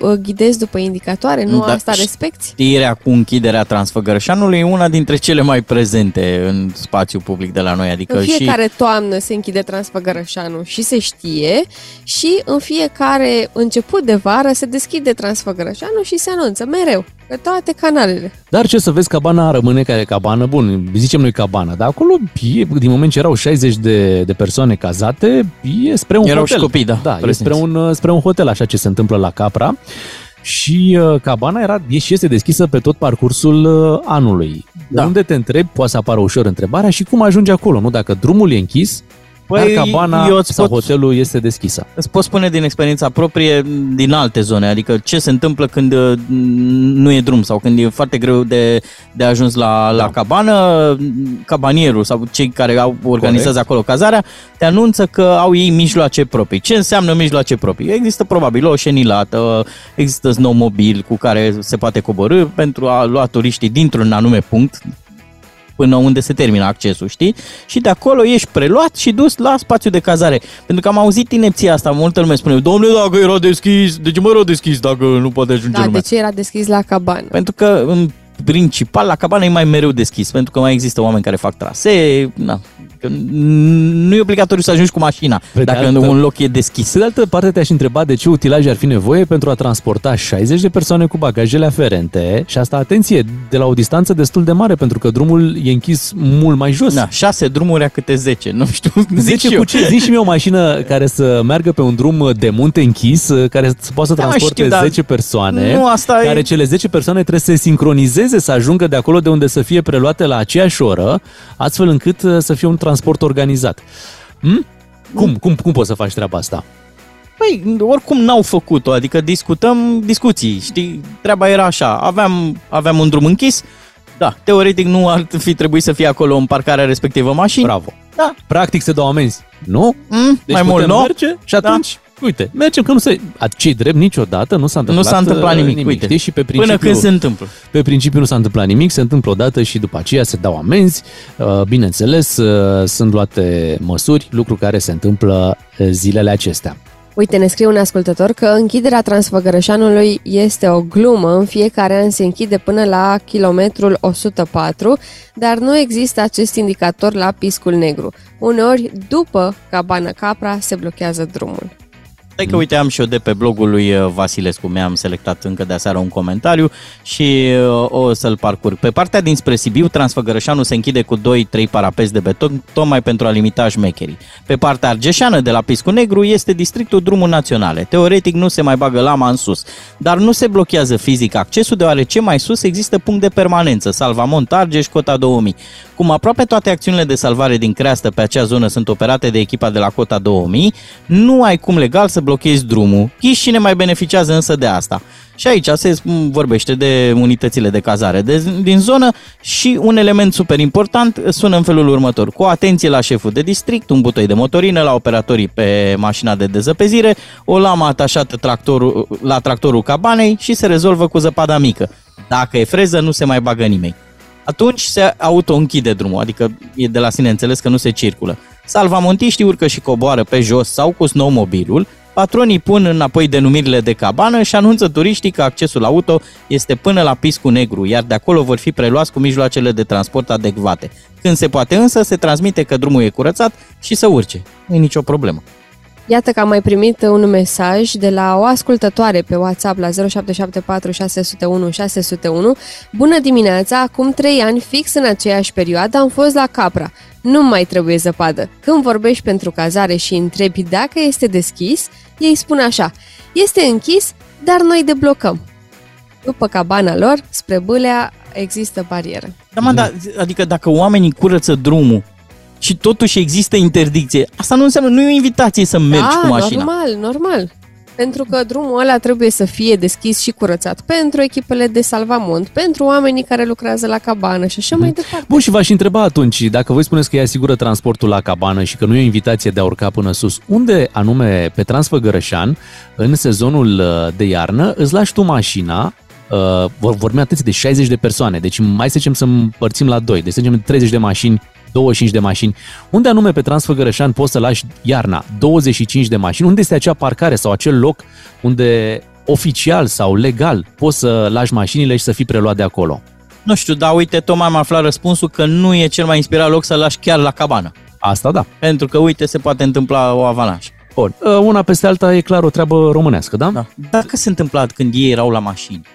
uh, ghidezi după indicatoare, nu Da, asta și- respecti? Știrea cu închiderea Transfăgărășanului e una dintre cele mai prezente în spațiu public de la noi. Adică În și fiecare toamnă se închide Transfăgărășanul și se știe și în fiecare început de vară se deschide Transfăgărășanul și se anunță mereu pe toate canalele. Dar ce să vezi, cabana rămâne ca e cabană, bun, zicem noi cabana, dar acolo, e, din moment ce erau 60 de, de persoane cazate, e spre un Erau hotel. și copii, da, Da, e prezenți. spre un, spre un hotel, așa ce se întâmplă la Capra. Și uh, cabana era, e și este deschisă pe tot parcursul uh, anului. Da. Da. Unde te întrebi, poate să apară ușor întrebarea și cum ajungi acolo, nu? Dacă drumul e închis, Păi, dar cabana eu îți sau pot- hotelul este deschisă. Îți pot spune din experiența proprie din alte zone, adică ce se întâmplă când uh, nu e drum sau când e foarte greu de, de ajuns la, la cabană, cabanierul sau cei care au, organizează Corect. acolo cazarea te anunță că au ei mijloace proprii. Ce înseamnă mijloace proprii? Există probabil o șenilată, există snowmobil cu care se poate coborâ pentru a lua turiștii dintr-un anume punct până unde se termină accesul, știi? Și de acolo ești preluat și dus la spațiu de cazare. Pentru că am auzit inepția asta, multă lume spune, domnule, dacă era deschis, de ce mă era deschis dacă nu poate ajunge Da, lumea? de ce era deschis la cabană? Pentru că, în principal, la cabană e mai mereu deschis, pentru că mai există oameni care fac trasee, na, că nu e obligatoriu să ajungi cu mașina, Pe de dacă altă- un loc e deschis. Pe de altă parte, te-aș întreba de ce utilaje ar fi nevoie pentru a transporta 60 de persoane cu bagajele aferente și asta, atenție, de la o distanță destul de mare, pentru că drumul e închis mult mai jos. Da, șase drumuri a câte 10, nu știu, zic 10 și eu. cu ce? Zici și mie o mașină care să meargă pe un drum de munte închis, care să poată să Da, transporte știu, dar 10 persoane, nu, asta e- care cele 10 persoane trebuie să se sincronizeze, să ajungă de acolo de unde să fie preluate la aceeași oră, astfel încât uh, să fie un transport organizat. Hm? Cum, cum, cum poți să faci treaba asta? Păi, oricum n-au făcut-o, adică discutăm discuții, știi? Treaba era așa, aveam, aveam un drum închis, da, teoretic nu ar fi trebuit să fie acolo în parcarea respectivă mașini. Bravo. Da. Practic se dau amenzi. Nu? Mm, Deci mai mult putem nu. merge și atunci, da. Uite, mergem că nu se... Cei drept niciodată nu s-a Nu întâmplat s-a întâmplat uh, nimic, uite. știi? Și pe principiu, Până când se întâmplă. Pe principiu nu s-a întâmplat nimic, se întâmplă odată și după aceea se dau amenzi. Uh, Bineînțeles, uh, sunt luate măsuri, lucru care se întâmplă uh, zilele acestea. Uite, ne scrie un ascultător că închiderea Transfăgărășanului este o glumă. În fiecare an se închide până la kilometrul 104, dar nu există acest indicator la Piscul Negru. Uneori, după Cabana Capra, se blochează drumul. Stai că uite, am și eu de pe blogul lui uh, Vasilescu, mi-am selectat încă de aseară un comentariu și uh, o să-l parcurg. Pe partea dinspre Sibiu, Transfăgărășanul se închide cu 2-3 parapeți de beton, tocmai pentru a limita șmecherii. Pe partea argeșeană de la Piscu Negru este districtul Drumul Naționale. Teoretic nu se mai bagă lama în sus, dar nu se blochează fizic accesul deoarece mai sus există punct de permanență, Salvamont Argeș, Cota 2000. Cum aproape toate acțiunile de salvare din creastă pe acea zonă sunt operate de echipa de la Cota 2000, nu ai cum legal să blochezi drumul. Chiși cine mai beneficiază însă de asta. Și aici se m, vorbește de unitățile de cazare de, din zonă și un element super important sună în felul următor. Cu atenție la șeful de district, un butoi de motorină, la operatorii pe mașina de dezăpezire, o lamă atașată tractorul, la tractorul cabanei și se rezolvă cu zăpada mică. Dacă e freză, nu se mai bagă nimeni atunci se auto-închide drumul, adică e de la sine înțeles că nu se circulă. Salvamontiștii urcă și coboară pe jos sau cu snowmobilul, patronii pun înapoi denumirile de cabană și anunță turiștii că accesul auto este până la Piscu Negru, iar de acolo vor fi preluați cu mijloacele de transport adecvate. Când se poate însă, se transmite că drumul e curățat și să urce. Nu e nicio problemă. Iată că am mai primit un mesaj de la o ascultătoare pe WhatsApp la 0774 601 601. Bună dimineața! Acum 3 ani, fix în aceeași perioadă, am fost la Capra. Nu mai trebuie zăpadă. Când vorbești pentru cazare și întrebi dacă este deschis, ei spun așa, este închis, dar noi deblocăm. După cabana lor, spre Bâlea, există barieră. Da, mă, da, adică dacă oamenii curăță drumul și totuși există interdicție, asta nu înseamnă, nu e o invitație să mergi da, cu mașina. normal, normal. Pentru că drumul ăla trebuie să fie deschis și curățat pentru echipele de salvamont, pentru oamenii care lucrează la cabană și așa mai departe. Bun, și v-aș întreba atunci, dacă voi spuneți că e asigură transportul la cabană și că nu e o invitație de a urca până sus, unde anume pe Transfăgărășan, în sezonul uh, de iarnă, îți lași tu mașina, uh, vor, vorbim atenție de 60 de persoane, deci mai să zicem să împărțim la 2, deci să zicem 30 de mașini 25 de mașini. Unde anume pe Transfăgărășan poți să lași iarna 25 de mașini? Unde este acea parcare sau acel loc unde oficial sau legal poți să lași mașinile și să fii preluat de acolo? Nu știu, dar uite, tocmai am aflat răspunsul că nu e cel mai inspirat loc să lași chiar la cabană. Asta da. Pentru că, uite, se poate întâmpla o avalanșă. Bun. Uh, Una peste alta e clar o treabă românească, da? Da. Dacă se întâmpla când ei erau la mașini, da?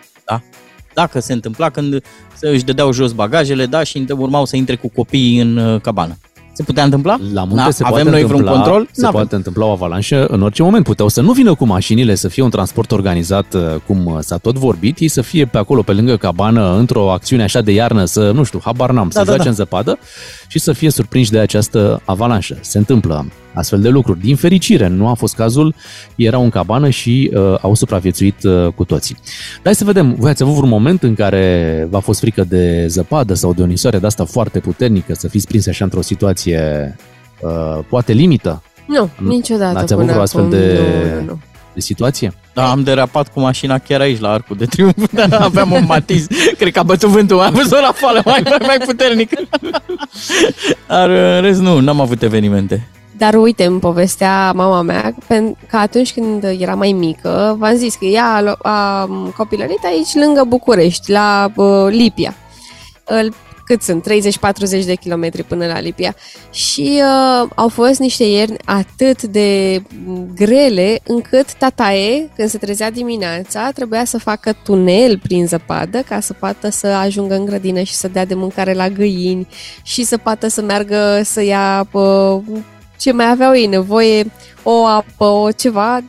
Dacă se întâmpla când se își dădeau jos bagajele, da, și urmau să intre cu copiii în uh, cabană. Se putea întâmpla? La munte Da, se Avem poate noi întâmpla, vreun control? Se N-avem. poate întâmpla o avalanșă în orice moment. Puteau să nu vină cu mașinile, să fie un transport organizat uh, cum uh, s-a tot vorbit, ei să fie pe acolo, pe lângă cabană, într-o acțiune așa de iarnă, să, nu știu, habar n-am, să Da, da, joace da. în zăpadă și să fie surprinși de această avalanșă. Se întâmplă astfel de lucruri. Din fericire, nu a fost cazul, erau în cabană și uh, au supraviețuit uh, cu toții. Dar hai să vedem, voi ați avut vreun moment în care v-a fost frică de zăpadă sau de o nisoare de asta foarte puternică, să fiți prinse așa într-o situație uh, poate limită Nu, niciodată N-ați avut până vreo astfel acum. de, Nu, nu, nu. de situație? Da, am derapat cu mașina chiar aici, la Arcul de Triunf, dar aveam un matiz. Cred că a bătut vântul, am văzut la fală mai, mai, mai puternic. Dar în rest nu, n-am avut evenimente. Dar uite, îmi povestea mama mea pen- că atunci când era mai mică, v-am zis că ea a, lu- a copilărit aici lângă București, la uh, Lipia. Îl- cât sunt? 30-40 de kilometri până la Lipia. Și uh, au fost niște ierni atât de grele încât tataie, când se trezea dimineața, trebuia să facă tunel prin zăpadă ca să poată să ajungă în grădină și să dea de mâncare la găini și să poată să meargă să ia uh, ce mai aveau ei nevoie, o apă, o ceva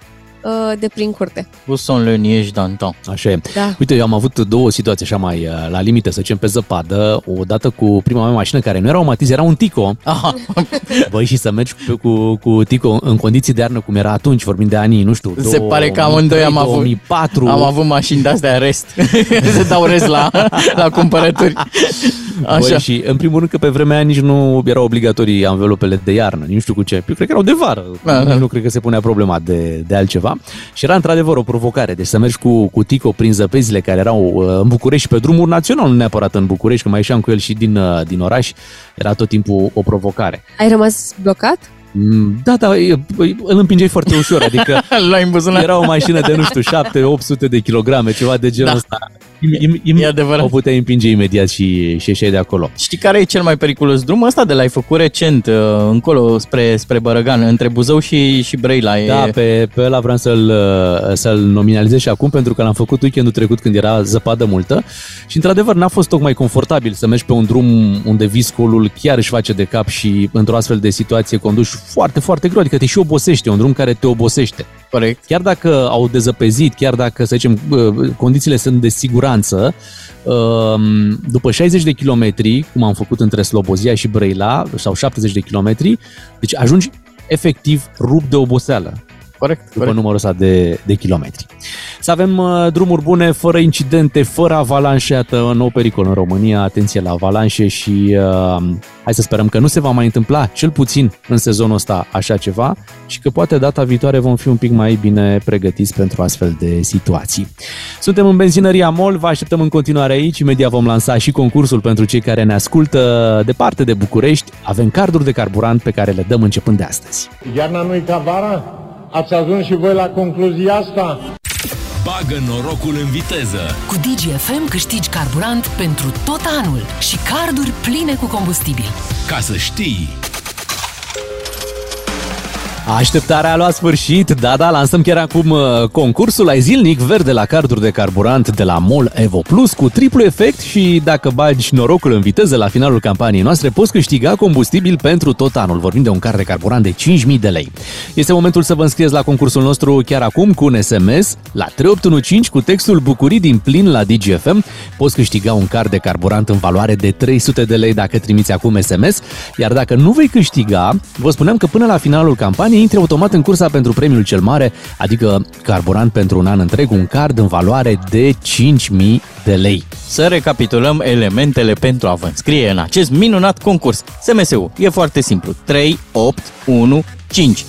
uh, de prin curte. Où sont le niège d'antan? Așa e. Da. Uite, eu am avut două situații așa mai uh, la limite, să zicem, pe zăpadă. O dată cu prima mea mașină, care nu era o Matiz, era un Tico. Aha. Băi, și să mergi cu, cu, cu Tico în condiții de iarnă, cum era atunci, vorbim de anii, nu știu, Se pare că amândoi am avut, 2004. am avut mașini de-astea rest. Se dau rest la, la cumpărături. Așa. Băi, și în primul rând că pe vremea aia nici nu erau obligatorii anvelopele de iarnă, nici nu știu cu ce. Eu cred că erau de vară. Da, da. Nu cred că se punea problema de, de altceva. Și era într-adevăr o provocare. Deci să mergi cu, cu Tico prin zăpezile care erau uh, în București și pe drumuri național, nu neapărat în București, că mai ieșeam cu el și din, uh, din oraș, era tot timpul o provocare. Ai rămas blocat? Mm, Da, da, e- îl împingeai foarte ușor, adică La în buzunar. era o mașină de, nu știu, 7-800 de kilograme, ceva de genul Da. ăsta. Im, im, im, E adevărat. O puteai împinge imediat și, și ieșeai de acolo. Știi care e cel mai periculos drum? Ăsta de l-ai făcut recent, uh, încolo spre, spre Bărăgan, între Buzău și, și Brăila. E... Da, pe, pe ăla vreau să-l, uh, să-l nominalizez și acum pentru că l-am făcut weekendul trecut când era zăpadă multă și într-adevăr n-a fost tocmai confortabil să mergi pe un drum unde viscolul chiar își face de cap și într-o astfel de situație conduci foarte, foarte greu, adică te și obosește, e un drum care te obosește. Corect. Chiar dacă au dezăpezit, chiar dacă, să zicem, uh, condițiile sunt de siguranță, um, după 60 de kilometri, cum am făcut între Slobozia și Brăila, sau 70 de kilometri, deci ajungi efectiv rupt de oboseală Corect. după numărul ăsta de, de kilometri. Să avem uh, drumuri bune, fără incidente, fără avalanșe, iată, un nou pericol în România, atenție la avalanșe și uh, hai să sperăm că nu se va mai întâmpla, cel puțin în sezonul ăsta, așa ceva și că poate data viitoare vom fi un pic mai bine pregătiți pentru astfel de situații. Suntem în benzinăria MOL, vă așteptăm în continuare aici, imediat vom lansa și concursul pentru cei care ne ascultă departe de București. Avem carduri de carburant pe care le dăm începând de astăzi. Iarna nu-i ca vara? Ați ajuns și voi la concluzia asta? Bagă norocul în viteză. Cu DGFM câștigi carburant pentru tot anul și carduri pline cu combustibil. Ca să știi, Așteptarea a luat sfârșit, da, da, lansăm chiar acum uh, concursul ai zilnic verde la carduri de carburant de la MOL Evo Plus cu triplu efect și dacă bagi norocul în viteză la finalul campaniei noastre poți câștiga combustibil pentru tot anul. Vorbim de un card de carburant de 5.000 de lei. Este momentul să vă înscrieți la concursul nostru chiar acum cu un SMS la 3815 cu textul Bucurii din plin la DGFM. Poți câștiga un card de carburant în valoare de 300 de lei dacă trimiți acum SMS, iar dacă nu vei câștiga, vă spuneam că până la finalul campaniei intri automat în cursa pentru premiul cel mare, adică carburant pentru un an întreg, un card în valoare de 5.000 de lei. Să recapitulăm elementele pentru a vă înscrie în acest minunat concurs. SMS-ul e foarte simplu. 3, 8, 1, 5.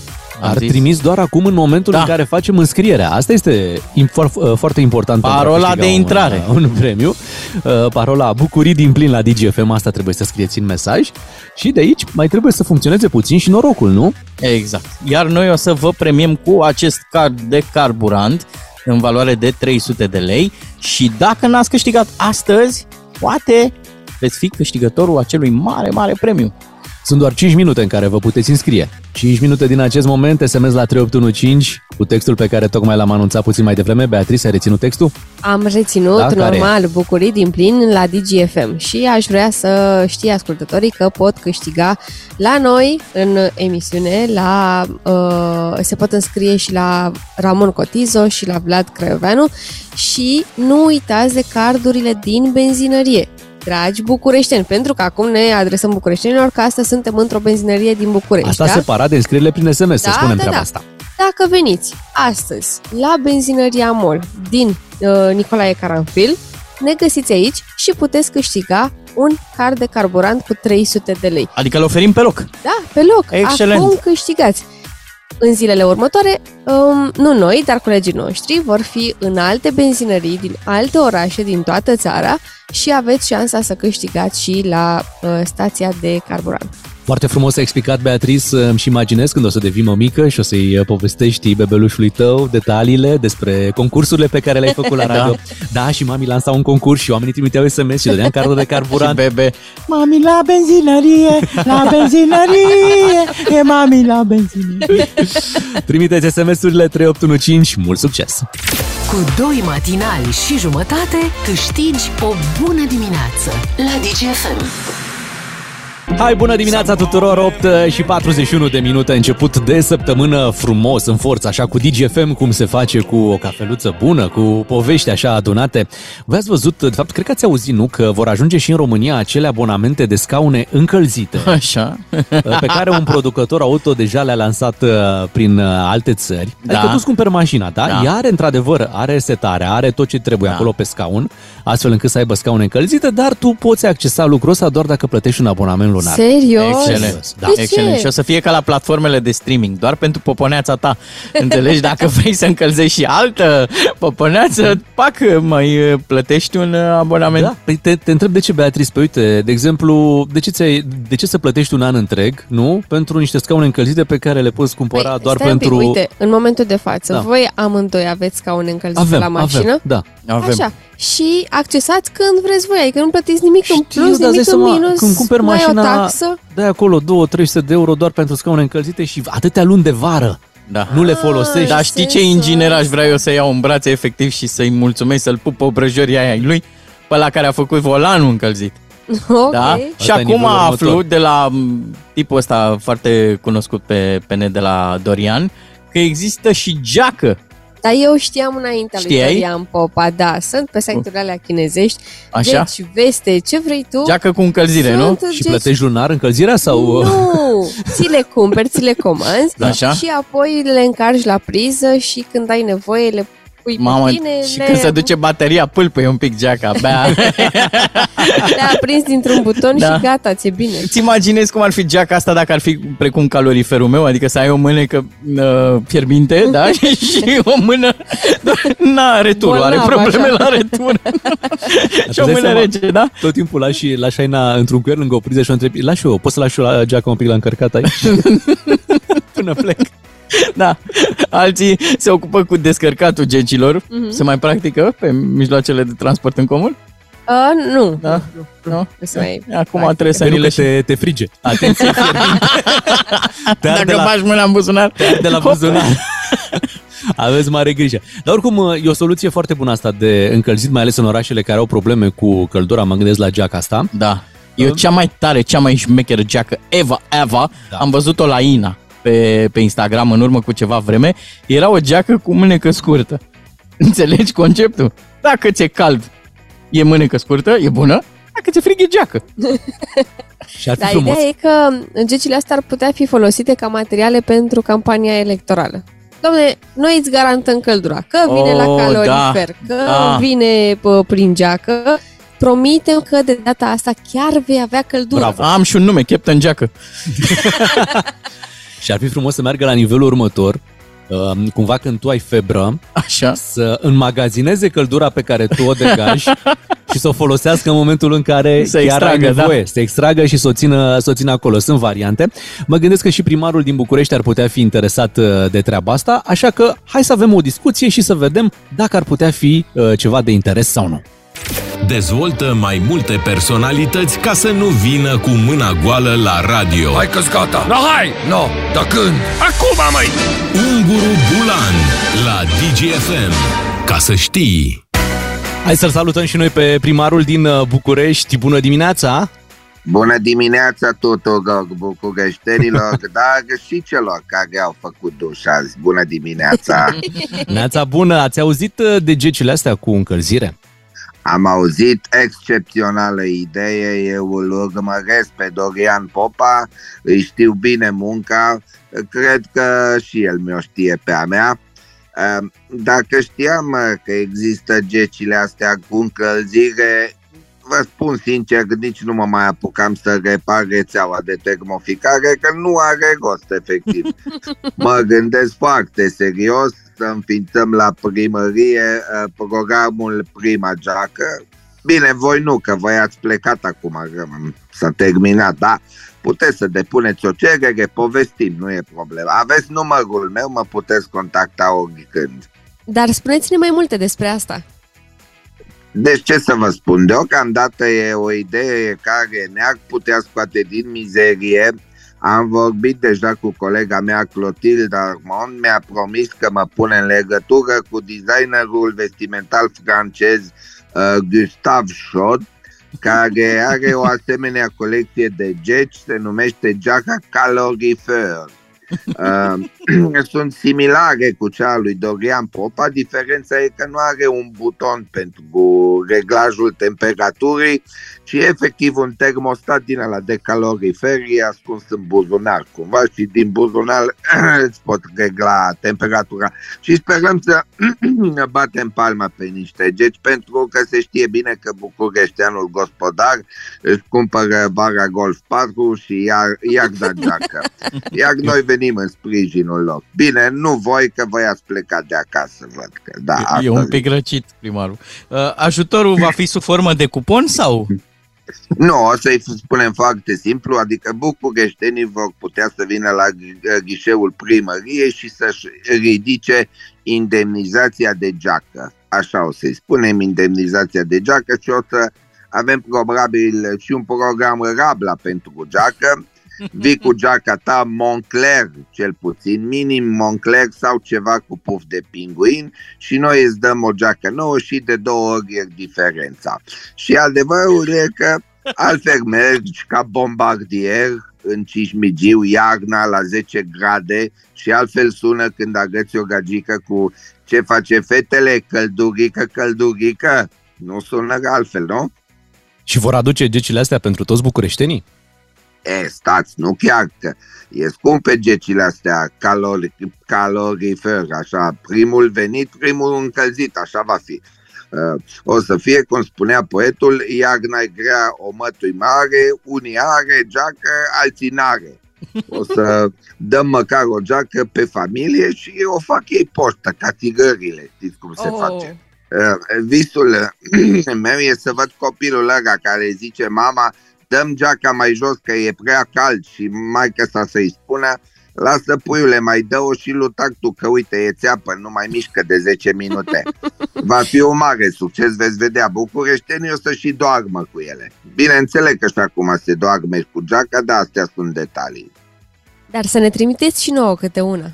Am Ar zis. trimis doar acum în momentul Da. în care facem înscrierea. Asta este infor- uh, foarte important. pentru a Parola câștiga de intrare. Un, un premiu. Uh, Parola bucurii din plin la DGFM, asta trebuie să scrieți în mesaj. Și de aici mai trebuie să funcționeze puțin și norocul, nu? Exact. Iar noi o să vă premiem cu acest card de carburant în valoare de 300 de lei și dacă n-ați câștigat astăzi, poate veți fi câștigătorul acelui mare, mare premiu. Sunt doar 5 minute în care vă puteți înscrie. 5 minute din acest moment, SMS la 3815 cu textul pe care tocmai l-am anunțat puțin mai devreme. Beatrice, ai reținut textul? Am reținut, Da, care normal, bucurii din plin la DGFM și aș vrea să știe ascultătorii că pot câștiga la noi în emisiune, la, uh, se pot înscrie și la Ramon Cotizo și la Vlad Craioveanu și nu uitați de cardurile din benzinărie. Dragi bucureșteni, pentru că acum ne adresăm bucureștenilor că astăzi suntem într-o benzinărie din București. Asta da? separat de înscrierile prin SMS, să Da, spunem da, treaba da. asta. Dacă veniți astăzi la benzinăria MOL din uh, Nicolae Caranfil, ne găsiți aici și puteți câștiga un card de carburant cu 300 de lei. Adică îl oferim pe loc. Da, pe loc. Excelent. Acum câștigați. În zilele următoare, um, nu noi, dar colegii noștri vor fi în alte benzinării din alte orașe din toată țara și aveți șansa să câștigați și la uh, stația de carburant. Foarte frumos a explicat Beatrice, îmi și imaginez când o să devii mămică și o să-i uh, povestești bebelușului tău detaliile despre concursurile pe care le-ai făcut la radio. Da, da și mami lansa un concurs și oamenii trimiteau SMS și dădeam cardul de carburant. Și bebe, mami la benzinărie, la benzinărie, e mami la benzinărie. Trimiteți SMS-urile 3815, mult succes! Cu doi matinali și jumătate câștigi o bună dimineață la DGFM. Hai, bună dimineața tuturor, 8 și 41 de minute, început de săptămână frumos, în forță, așa cu DGFM, cum se face cu o cafeluță bună, cu povești așa adunate. Voi ați văzut, de fapt, cred că ați auzit, nu, că vor ajunge și în România acele abonamente de scaune încălzite. Așa. pe care un producător auto deja le-a lansat uh, prin uh, alte țări. Da. Adică tu îți cumperi mașina, da? Da. Ea are, într-adevăr, are setare, are tot ce trebuie Da. acolo pe scaun, astfel încât să aibă scaune încălzite, dar tu poți accesa lucrul ăsta doar dacă plătești un abonament lunar. Serios? Excelent. Da. De ce? Excelent. Și o să fie ca la platformele de streaming, doar pentru poponeața ta. Înțelegi? Dacă vrei să încălzești și altă poponeață, pac, mai uh, plătești un uh, abonament. Da, păi te, te întreb de ce, Beatrice, pe uite, de exemplu, de ce, ți de ce să plătești un an întreg, nu? Pentru niște scaune încălzite pe care le poți cumpăra Păi, doar stai un pic, pentru... Uite, în momentul de față, Da. voi amândoi aveți scaune încălzite avem, la mașină? avem, da. Avem. Așa. Și accesați când vreți voi, adică nu plătiți nimic în Știu, plus, dar nimic îți în dai seama, minus, când cumperi nu ai mașina, o taxă. dai acolo 2-300 de euro doar pentru scaune încălzite și atâtea luni de vară. Da. Nu le folosești. Dar știi ce sensul inginer aș vrea eu să iau în brațe efectiv și să-i mulțumesc, să-l pup pe obrăjorii aia ai lui, pe la care a făcut volanul încălzit. Ok. Da? Și Asta e acum nivelul aflu următor. de la m, tipul ăsta foarte cunoscut pe, pe net de la Dorian că există și geacă. Dar eu știam înaintea lui Știai? Dorian Popa, da, sunt pe site-urile alea chinezești, Așa? deci veste, ce vrei tu? Geacă cu încălzire, nu? Sunt, Și deci- plătești lunar încălzirea sau... Nu, ți le cumperi, ți le comanzi Așa? și apoi le încarci la priză și când ai nevoie le pui Mamă, pe tine, și le, când se duce bateria, pâlpăie un pic geaca, abia. le aprins dintr-un buton Da. și gata, ți-e bine. Îți imaginezi cum ar fi geaca asta dacă ar fi precum caloriferul meu, adică să ai o mânecă uh, fierbinte, da? și o mână na, returul, are Bolnav, probleme așa. la retur. și o Îți dai mână seama, rece, da? Tot timpul lași, lași Șaina într-un cuier lângă o priză și o întrebi, lași eu, poți să lași eu la geaca un pic la încărcat aici? Până plec. Da. Alții se ocupă cu descărcatul gecilor. Mhm. Se mai practică pe mijloacele de transport în comun? Uh, nu, Da? Nu? să mai Acum practică. trebuie să Pentru ni că le te, te frige. Atenție, fierbinte. Te arde Dacă la, bagi mâna în buzunar, de la buzunar. Aveți mare grijă. Dar oricum e o soluție foarte bună asta de încălzit, mai ales în orașele care au probleme cu căldura, mă gândesc la geaca asta. Da. Eu cea mai tare, cea mai șmecheră geacă Eva Eva, Da. am văzut-o la Ina pe, pe Instagram în urmă cu ceva vreme. Era o geacă cu mânecă scurtă. Înțelegi conceptul? Dacă ți-e cald, e mânecă scurtă, e bună. Dacă ți-e frig, e geacă. Și ar fi Dar frumos. ideea e că gecile astea ar putea fi folosite ca materiale pentru campania electorală. Domne, noi îți garantăm căldura, că vine Oh, la calorifer, da, că da. vine pă, prin geacă, promitem că de data asta chiar vei avea căldură. Bravo. Am și un nume, Captain Geacă. Și ar fi frumos să meargă la nivelul următor, uh, cumva când tu ai febră, Așa. să înmagazineze căldura pe care tu o degaji și să o folosească în momentul în care Să chiar ai extragă, da. nevoie. Să extragă și să o, țină, să o țină acolo. Sunt variante. Mă gândesc că și primarul din București ar putea fi interesat uh, de treaba asta, așa că hai să avem o discuție și să vedem dacă ar putea fi uh, ceva de interes sau nu. Dezvoltă mai multe personalități ca să nu vină cu mâna goală la radio. Hai că gata. No, hai! No, dar când? Acum, măi! Unguru Bulan la DGFM. Ca să știi... Hai să-l salutăm și noi pe primarul din uh, București. Bună dimineața! Bună dimineața tuturor bucureștenilor, dar și celor care au făcut duș azi. Bună dimineața! Neața bună! Ați auzit uh, de gecile astea cu încălzire? Am auzit excepțională idee, eu îl urmăresc pe Dorian Popa, îi știu bine munca, cred că și el mi-o știe pe a mea. Ehm, Dacă știam mă, că există gecile astea cu încălzire, vă spun sincer că nici nu mă mai apucam să repar rețeaua de termoficare, că nu are rost efectiv. Mă gândesc foarte serios să înființăm la primărie uh, programul Prima Geacă. Bine, voi nu, că voi ați plecat acum, că s-a terminat, da? Puteți să depuneți o cerere, povestim, nu e problemă. Aveți numărul meu, mă puteți contacta oricând. Dar spuneți-ne mai multe despre asta. Deci ce să vă spun, deocamdată e o idee care ne-ar putea scoate din mizerie. Am vorbit deja cu colega mea Clotilde Armand, mi-a promis că mă pune în legătură cu designerul vestimental francez uh, Gustave Chod, care are o asemenea colecție de geci, se numește Jaca Calorifer. Uh, sunt similare cu cea a lui Dorian Popa, diferența e că nu are un buton pentru reglajul temperaturii, ci e efectiv un termostat din ăla de calorifer, e ascuns în buzunar cumva și din buzunar îți pot regla temperatura. Și sperăm să batem palma pe niște geci, pentru că se știe bine că bucureșteanul gospodar își cumpără bara Golf 4 și iar, iar da geacă. Iar noi venim în sprijinul lor. Bine, nu voi, că voi ați plecat de acasă, văd că. Da, E asta un zic. pic răcit, primarul. Uh, Ajutorul va fi sub formă de cupon sau? Nu, o să-i spunem foarte simplu, adică bucureștenii vor putea să vină la ghi- ghișeul primăriei și să-și ridice indemnizația de geacă. Așa o să-i spunem, indemnizația de geacă și o să avem probabil și un program Rabla pentru geacă. Vii cu geaca ta Moncler, cel puțin, minim Moncler sau ceva cu puf de pinguin și noi îți dăm o geacă nouă și de două ori e diferența. Și adevărul e că altfel mergi ca bombardier în Cismigiu, iarna la 10 grade și altfel sună când agăți o gagică cu ce face fetele, căldurică, căldurică. Nu sună altfel, nu? Și vor aduce gecile astea pentru toți bucureștenii? E, stați, nu chiar că e scumpe gecile astea calori, calorifer, așa, primul venit, primul încălzit, așa va fi. Uh, o să fie, cum spunea poetul, iarna e grea, o mătui mare, unii are geacă, alții n-are. O să dăm măcar o geacă pe familie și o fac ei poștă, ca tigările, știți cum se Oh. face. Uh, Visul meu e să văd copilul ăla care zice mama, dăm geaca mai jos că e prea cald și maica sa să-i spună lasă puiule, mai dă-o și lui tactul că uite e țeapă, nu mai mișcă de 10 minute. Va fi un mare succes, veți vedea, bucureștenii o să și doarmă cu ele. Bineînțeles că și acum se doarme și cu geaca, dar astea sunt detalii. Dar să ne trimiteți și nouă câte una.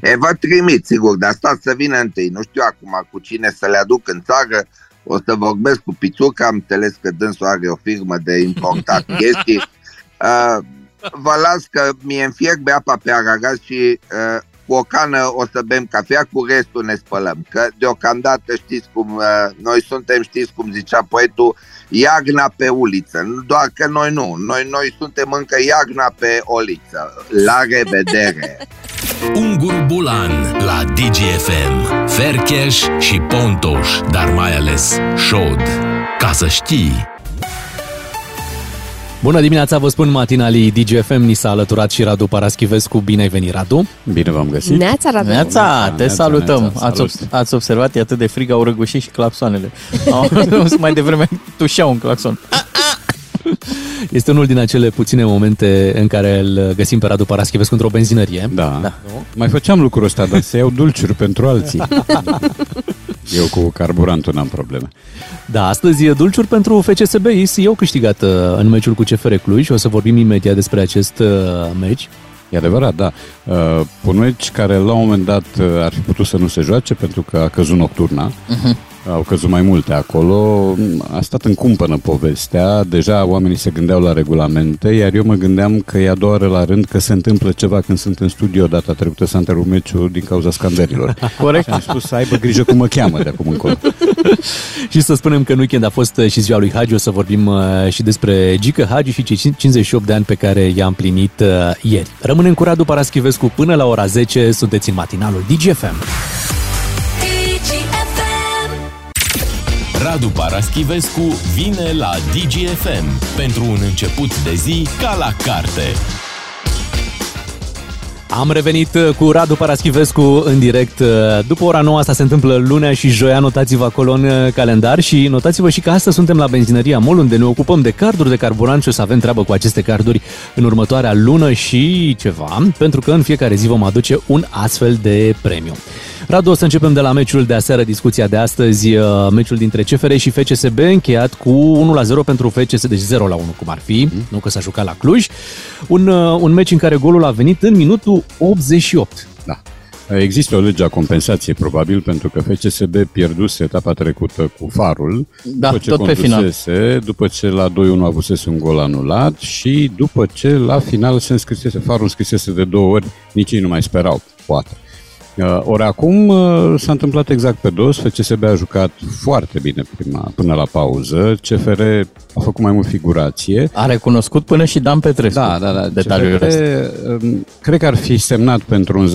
E, vă trimit, sigur, dar stați să vină întâi. Nu știu acum cu cine să le aduc în țară. O să vorbesc cu Pițuca, am înțeles că dânsul are o firmă de importat chestii. Uh, vă las că mie îmi fierbe apa pe aragaz și uh, cu o cană o să bem cafea, cu restul ne spălăm. Că deocamdată știți cum uh, noi suntem, știți cum zicea poetul, iagna pe uliță. Nu Doar că noi nu, noi, noi suntem încă iagna pe oliță. La revedere! Ungur Bulan la DGFM. Fercheș și Pontoș, dar mai ales Șod. Ca să știi... Bună dimineața, vă spun matinalii DGFM, ni s-a alăturat și Radu Paraschivescu. Bine ai venit, Radu! Bine v-am găsit! Neața, Radu! Neața, te neața, salutăm! neața, ați, salut. obs- ați observat, e atât de frig, au răgușit și clapsoanele. Au, mai devreme tușeau un claxon. Este unul din acele puține momente în care îl găsim pe Radu Paraschivescu într-o benzinărie. Da. da. Mai făceam lucrul ăsta, dar să iau dulciuri pentru alții. Eu cu carburantul n-am probleme. Da, astăzi e dulciuri pentru FCSB. Ei au câștigat uh, în meciul cu CFR Cluj și o să vorbim imediat despre acest uh, meci. E adevărat, da. Uh, un meci care la un moment dat uh, ar fi putut să nu se joace pentru că a căzut nocturna. Mhm. Au căzut mai multe acolo. A stat în cumpănă povestea. Deja oamenii se gândeau la regulamente, iar eu mă gândeam că e a doua oară la rând că se întâmplă ceva când sunt în studio data trecută s-a întrerupt meciul din cauza scandărilor. Corect. Și am spus să aibă grijă cum mă cheamă de acum încolo. și să spunem că în weekend a fost uh, și ziua lui Hagi, o să vorbim uh, și despre Gică Hagi și cei 58 de ani pe care i-a împlinit uh, ieri. Rămânem cu Radu Paraschivescu până la ora 10, sunteți în matinalul DGFM. Radu Paraschivescu vine la DGFM pentru un început de zi ca la carte. Am revenit uh, cu Radu Paraschivescu în direct. Uh, După ora 9 asta se întâmplă lunea și joia, notați-vă acolo în uh, calendar și notați-vă și că astăzi suntem la benzinăria MOL unde ne ocupăm de carduri de carburant și o să avem treabă cu aceste carduri în următoarea lună și ceva, pentru că în fiecare zi vom aduce un astfel de premiu. Radu, o să începem de la meciul de aseară, discuția de astăzi, uh, meciul dintre CFR și FCSB, încheiat cu 1 0 pentru FCSB, deci 0 la 1 cum ar fi, nu că s-a jucat la Cluj. Un, uh, un meci în care golul a venit în minutul 88. Da. Există o lege a compensației, probabil, pentru că FCSB pierduse etapa trecută cu farul, Da, după ce tot pe final. condusese, după ce la 2-1 avusese un gol anulat și după ce la final se înscrisese, farul înscrisese de două ori, nici ei nu mai sperau, poate. Uh, Ori acum uh, s-a întâmplat exact pe dos, FCSB a jucat foarte bine prima, până la pauză, CFR a făcut mai mult figurație. A recunoscut până și Dan Petrescu. Da, da, da. Detaliul CFR, um, cred că ar fi semnat pentru un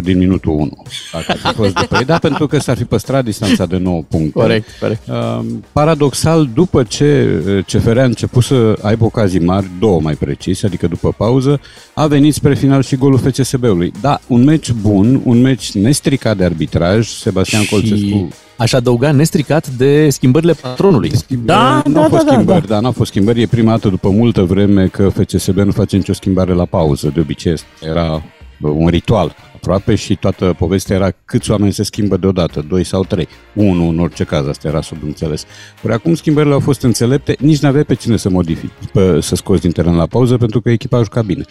0-0 din minutul 1. Dacă ar fi fost după ei, da, pentru că s-ar fi păstrat distanța de 9 puncte. Corect, corect. Um, Paradoxal, după ce uh, CFR a început să aibă ocazii mari, două mai precis, adică după pauză, a venit spre final și golul FCSB-ului. Da, un meci bun, un meci nestricat de arbitraj, Sebastian Colțescu Aș adăuga nestricat de schimbările patronului. Da, nu da, au fost da, da, schimbări, da, n-au fost schimbări. E prima dată după multă vreme că FCSB nu face nicio schimbare la pauză. De obicei era bă, un ritual aproape și toată povestea era câți oameni se schimbă deodată, doi sau trei. Unul în orice caz, asta era subînțeles. Ori acum schimbările au fost înțelepte, nici n-avea pe cine să modifici, pe, să scoți din teren la pauză, pentru că echipa a jucat bine.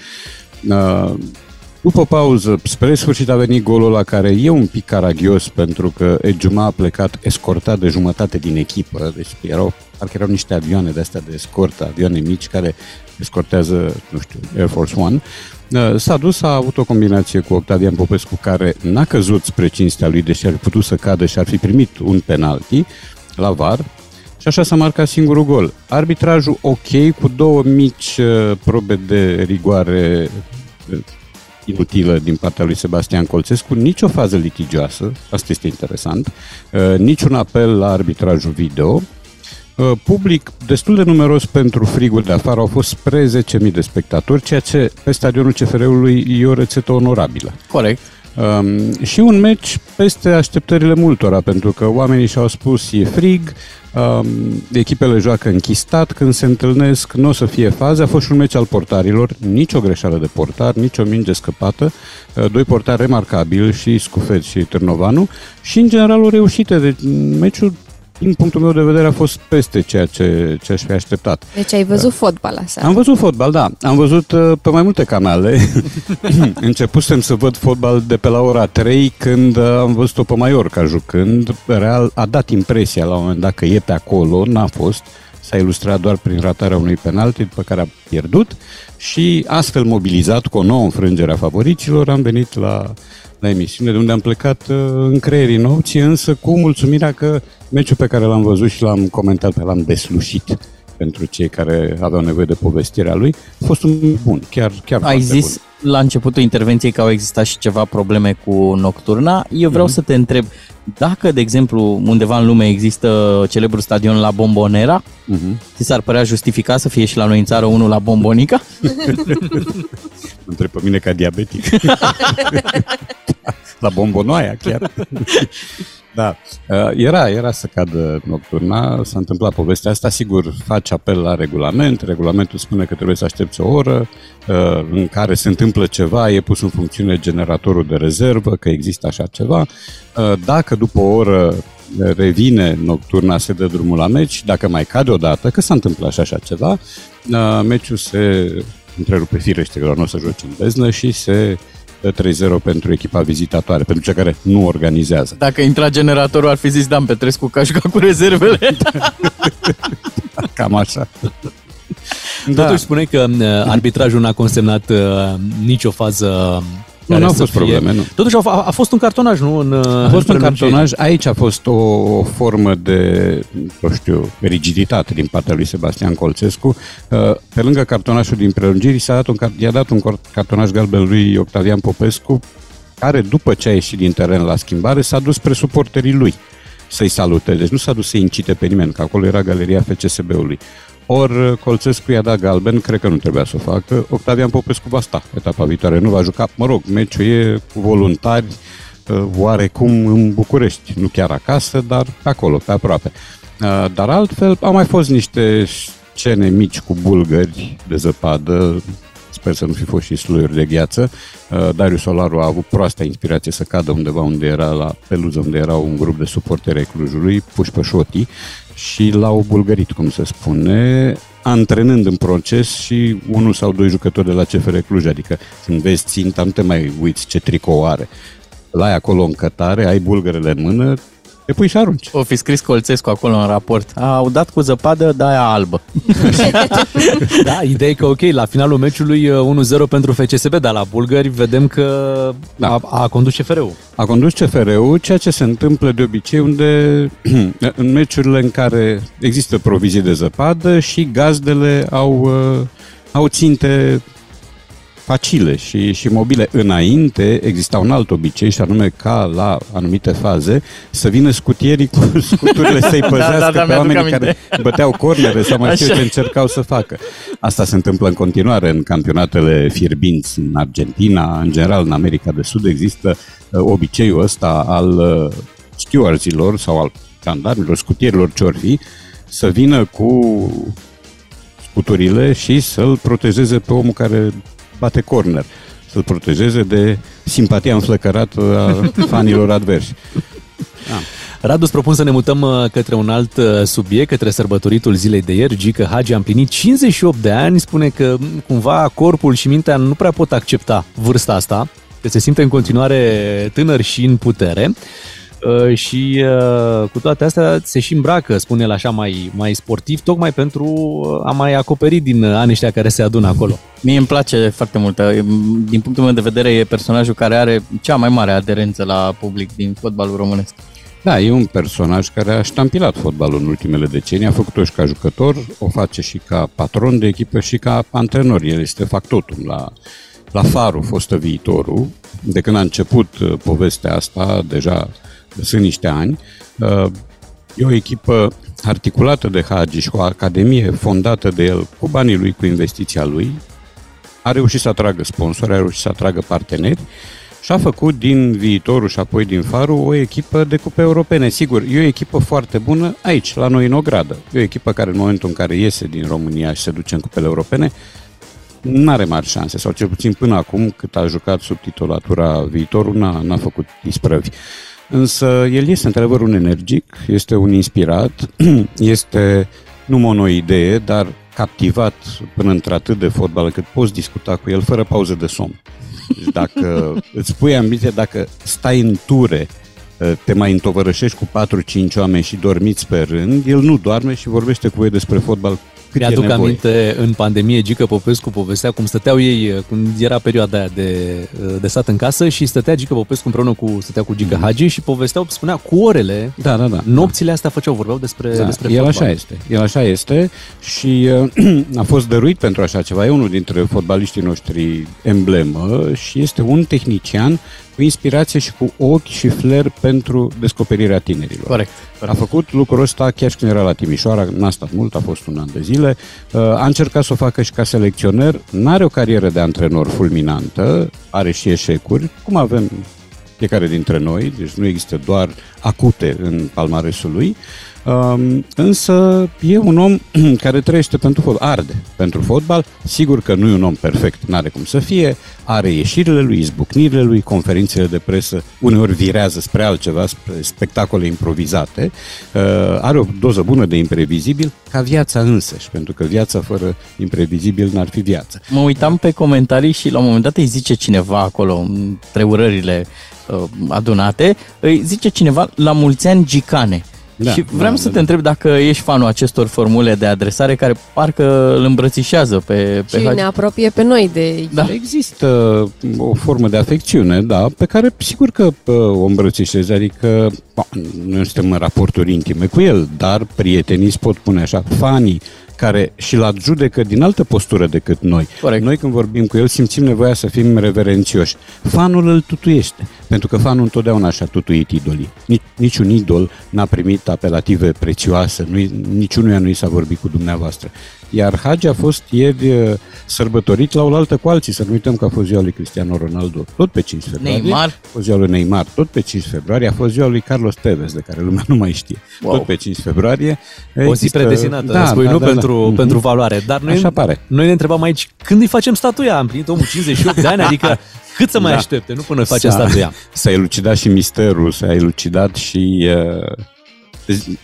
Uh, după pauză, spre sfârșit a venit golul la care e un pic caragios pentru că Ejuma a plecat escortat de jumătate din echipă, deci erau, parcă erau niște avioane de astea de escortă, avioane mici care escortează, nu știu, Air Force One. Uh, S-a dus, a avut o combinație cu Octavian Popescu care n-a căzut spre cinstea lui, deși ar fi putut să cadă și ar fi primit un penalti la VAR, și așa s-a marcat singurul gol. Arbitrajul ok, cu două mici uh, probe de rigoare uh, inutilă din partea lui Sebastian Colțescu, nicio fază litigioasă, asta este interesant, uh, niciun apel la arbitrajul video, Uh, public destul de numeros pentru frigul de afară, au fost spre 10.000 de spectatori, ceea ce pe stadionul CFR-ului e o rețetă onorabilă. Corect. Um, și un meci peste așteptările multora, pentru că oamenii și-au spus e frig, um, echipele joacă închistat, când se întâlnesc nu o să fie faze. A fost și un meci al portarilor, nicio greșeală de portar, nicio minge scăpată, uh, doi portari remarcabili, și Scufet și Târnovanu, și în general o reușită. Deci meciul din punctul meu de vedere, a fost peste ceea ce, ce aș fi așteptat. Deci ai văzut fotbal aseară. Am văzut fotbal, da. Am văzut uh, pe mai multe canale. Începusem să văd fotbal de pe la ora 3 când uh, am văzut-o pe Mallorca jucând. Real a dat impresia la un moment dat că e pe acolo, n-a fost. S-a ilustrat doar prin ratarea unui penalti pe care a pierdut și astfel mobilizat cu o nouă înfrângere a favoriților am venit la, la emisiune de unde am plecat uh, în creierii nopții, însă cu mulțumirea că meciul pe care l-am văzut și l-am comentat, pe l-am deslușit pentru cei care aveau nevoie de povestirea lui, a fost un bun, chiar, chiar Ai foarte zis, bun. la începutul intervenției că au existat și ceva probleme cu nocturna. Eu vreau mm-hmm. să te întreb dacă, de exemplu, undeva în lume există celebrul stadion la Bombonera, mm-hmm. ți s-ar părea justificat să fie și la noi în țară unul la Bombonica? Întreb pe mine ca diabetic. la bombonoaia chiar. Da, uh, era, era să cadă nocturna, s-a întâmplat povestea asta, sigur, faci apel la regulament, regulamentul spune că trebuie să aștepți o oră uh, în care se întâmplă ceva, e pus în funcțiune generatorul de rezervă, că există așa ceva. Uh, dacă după o oră revine nocturna, se dă drumul la meci, dacă mai cade o dată, că s-a întâmplat și așa ceva, meciul se întrerupe firește, că nu o să joci în beznă și se 3-0 pentru echipa vizitatoare, pentru cei care nu organizează. Dacă intra generatorul, ar fi zis Dan Petrescu că aș jucat cu rezervele. Cam așa. Da. Totuși spune că uh, arbitrajul n-a consemnat uh, nicio fază nu, nu au fost fie... probleme, nu. Totuși a, a fost un cartonaj, nu? În, a fost un cartonaj. Aici a fost o, o formă de, nu știu, rigiditate din partea lui Sebastian Colțescu. Uh, pe lângă cartonajul din prelungiri, s-a dat un, i-a dat un cartonaj galben lui Octavian Popescu, care după ce a ieșit din teren la schimbare s-a dus spre suporterii lui să-i salute. Deci nu s-a dus să incite pe nimeni, că acolo era galeria FCSB-ului. Ori Colțescu i-a dat galben, cred că nu trebuia să o facă. Octavian Popescu va sta etapa viitoare, nu va juca. Mă rog, meciul e cu voluntari, uh, oarecum în București, nu chiar acasă, dar pe acolo, pe aproape. Uh, dar altfel, au mai fost niște scene mici cu bulgări de zăpadă, sper să nu fi fost și sluiuri de gheață. Uh, Darius Solaru a avut proasta inspirație să cadă undeva unde era la peluză, unde era un grup de suporteri ai Clujului, puși pe șotii și l-au bulgărit, cum se spune, antrenând în proces și unul sau doi jucători de la CFR Cluj, adică când vezi ținta, nu te mai uiți ce tricou are. La ai acolo în cătare, ai bulgărele în mână, te pui și arunci. O fi scris Colțescu acolo în raport. Au dat cu zăpadă de aia albă. da, ideea e că ok, la finalul meciului 1-0 pentru FCSB, dar la bulgări vedem că da. a, a condus CFR-ul. A condus CFR-ul, ceea ce se întâmplă de obicei unde în meciurile în care există provizii de zăpadă și gazdele au, uh, au ținte facile și, și mobile. Înainte exista un alt obicei și anume ca la anumite faze să vină scutierii cu scuturile să-i păzească da, da, da, pe oamenii aminte. care băteau cornere sau mai știu ce încercau să facă. Asta se întâmplă în continuare în campionatele fierbinți în Argentina, în general în America de Sud există uh, obiceiul ăsta al uh, stewardsilor sau al jandarmilor, scutierilor ce fi, să vină cu scuturile și să-l protejeze pe omul care bate corner, să-l protejeze de simpatia înflăcărată a fanilor adversi. Da. Radu, îți propun să ne mutăm uh, către un alt uh, subiect, către sărbătoritul zilei de ieri. Gică Hagi a împlinit 58 de ani, spune că mm, cumva corpul și mintea nu prea pot accepta vârsta asta, că se simte în continuare tânăr și în putere. Uh, și uh, cu toate astea se și îmbracă, spune el așa, mai, mai sportiv, tocmai pentru a mai acoperi din anii ăștia care se adună acolo. Mie îmi place foarte mult. Din punctul meu de vedere e personajul care are cea mai mare aderență la public din fotbalul românesc. Da, e un personaj care a ștampilat fotbalul în ultimele decenii, a făcut-o și ca jucător, o face și ca patron de echipă și ca antrenor. El este factotum la, la Faru, fostă viitorul. De când a început uh, povestea asta, deja sunt niște ani. Uh, e o echipă articulată de Hagi și o academie fondată de el cu banii lui, cu investiția lui. A reușit să atragă sponsori, a reușit să atragă parteneri și a făcut din viitorul și apoi din Faru o echipă de cupe europene. Sigur, e o echipă foarte bună aici, la noi în Ogradă. E o echipă care în momentul în care iese din România și se duce în cupele europene, nu are mari șanse, sau cel puțin până acum, cât a jucat sub titulatura viitorul, n-a, n-a făcut isprăvi. Însă el este într-adevăr un energic, este un inspirat, este numai o idee, dar captivat până într-atât de fotbal încât poți discuta cu el fără pauză de somn. Deci dacă îți pui ambiție, dacă stai în ture, te mai întovărășești cu 4-5 oameni și dormiți pe rând, el nu doarme și vorbește cu voi despre fotbal cât Mi-aduc e nevoie. aminte, în pandemie, Gică Popescu povestea cum stăteau ei, uh, când era perioada aia de, uh, de stat în casă și stătea Gică Popescu împreună cu, stătea cu Gică Hagi și povesteau, spunea, cu orele, Da, da, da. nopțile astea făceau, vorbeau despre, Da, despre el fotbal. așa este. El așa este și uh, a fost dăruit pentru așa ceva. E unul dintre fotbaliștii noștri emblemă și este un tehnician cu inspirație și cu ochi și flair pentru descoperirea tinerilor. Corect. A făcut lucrul ăsta chiar și când era la Timișoara, n-a stat mult, a fost un an de zile. Uh, A încercat să o facă și ca selecționer. N-are o carieră de antrenor fulminantă, are și eșecuri, cum avem fiecare dintre noi, deci nu există doar acute în palmaresul lui, um, însă e un om care trăiește pentru fotbal, arde pentru fotbal, sigur că nu e un om perfect, n-are cum să fie, are ieșirile lui, izbucnirile lui, conferințele de presă, uneori virează spre altceva, spre spectacole improvizate, uh, are o doză bună de imprevizibil, ca viața însăși, pentru că viața fără imprevizibil n-ar fi viață. Mă uitam pe comentarii și la un moment dat îi zice cineva acolo, între urările uh, adunate, îi zice cineva la mulți ani gicane. Da, și vreau da, să da, te da. întreb dacă ești fanul acestor formule de adresare care parcă îl îmbrățișează pe, pe Și Hagi. ne apropie pe noi de Da. Există o formă de afecțiune, da, pe care sigur că pă, o îmbrățișezi, adică bă, noi nu suntem în raporturi intime cu el, dar prietenii îți pot pune așa, fanii care și-l adjudecă din altă postură decât noi. Corect. Noi când vorbim cu el simțim nevoia să fim reverențioși. Fanul îl tutuiește, pentru că fanul întotdeauna și-a tutuit idolii. Nici, niciun idol n-a primit apelative prețioase, nu, niciunuia nu i s-a vorbit cu dumneavoastră. Iar Hagi a fost ieri uh, sărbătorit la oaltă cu alții, să nu uităm că a fost ziua lui Cristiano Ronaldo, tot pe 5 februarie. Neymar. A fost ziua lui Neymar, tot pe 5 februarie. A fost ziua lui Carlos Tevez, de care lumea nu mai știe. Wow. Tot pe 5 februarie. O zi Există- predestinată, da, spui, nu pentru, Mhm. pentru valoare. Dar noi, Așa pare. noi ne întrebam aici, când îi facem statuia? Am primit omul 58 de ani, adică cât să mai Da. aștepte, nu până facem S-a- statuia. S-a elucidat și misterul, s-a elucidat și uh,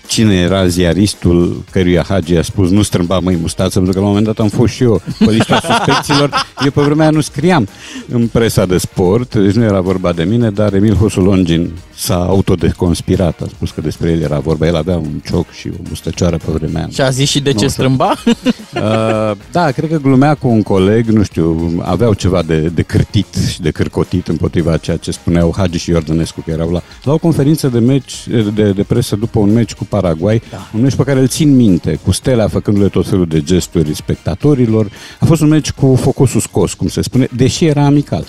cine era ziaristul căruia Hagi a spus nu strâmba măi mustață, pentru că la un moment dat am fost și eu pe lista suspecților. Eu pe vremea aia nu scriam în presa de sport, deci nu era vorba de mine, dar Emil Hosulongin s-a autodeconspirat, a spus că despre el era vorba. El avea un cioc și o mustăcioară pe vremea aia. Și a zis și de ce Nu, strâmba? Uh, da, cred că glumea cu un coleg, nu știu, aveau ceva de, de cârtit și de cârcotit împotriva ceea ce spuneau Hagi și Iordănescu, că erau la, la o conferință de, meci, de, de presă după un meci cu Paraguay, da. un meci pe care îl țin minte, cu Stelea făcându-le tot felul de gesturi spectatorilor. A fost un meci cu focusul scos, cum se spune, deși era amical.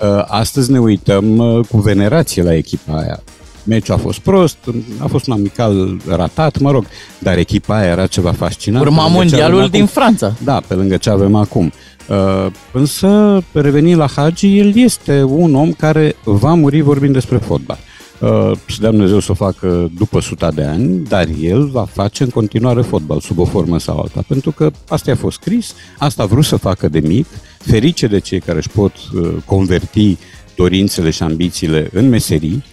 Uh, astăzi ne uităm uh, cu venerație la echipa aia. Meciul a fost prost, a fost un amical ratat, mă rog, dar echipa aia era ceva fascinant. Urma Pe lângă ce avem mondialul acum. din Franța. Da, pe lângă ce avem acum. Uh, însă, revenind la Hagi, el este un om care va muri vorbind despre fotbal. Uh, să dea Dumnezeu să o facă după suta de ani, dar el va face în continuare fotbal, sub o formă sau alta, pentru că asta a fost scris, asta a vrut să facă de mic, ferice de cei care își pot uh, converti dorințele și ambițiile în meserii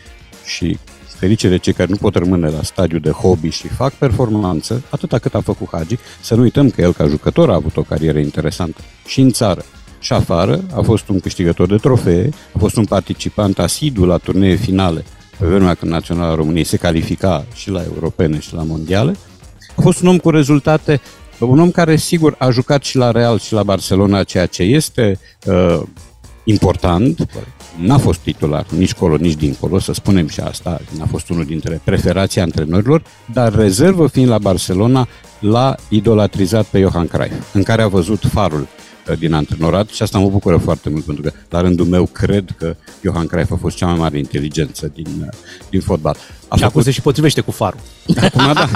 și ferice de cei care nu pot rămâne la stadiu de hobby și fac performanță, atâta cât a făcut Hagi, să nu uităm că el ca jucător a avut o carieră interesantă. Și în țară. Și afară, a fost un câștigător de trofee, a fost un participant asidu la turnee finale, pe vremea când Naționala României se califica și la europene și la mondiale, a fost un om cu rezultate, un om care sigur a jucat și la Real și la Barcelona, ceea ce este uh, important, n-a fost titular nici colo, nici dincolo, să spunem și asta, n-a fost unul dintre preferații antrenorilor, dar rezervă fiind la Barcelona, l-a idolatrizat pe Johan Cruyff, în care a văzut farul uh, din antrenorat și asta mă bucură foarte mult pentru că la rândul meu cred că Johan Cruyff a fost cea mai mare inteligență din, uh, din fotbal. A Și acum se și potrivește cu farul. Acum da.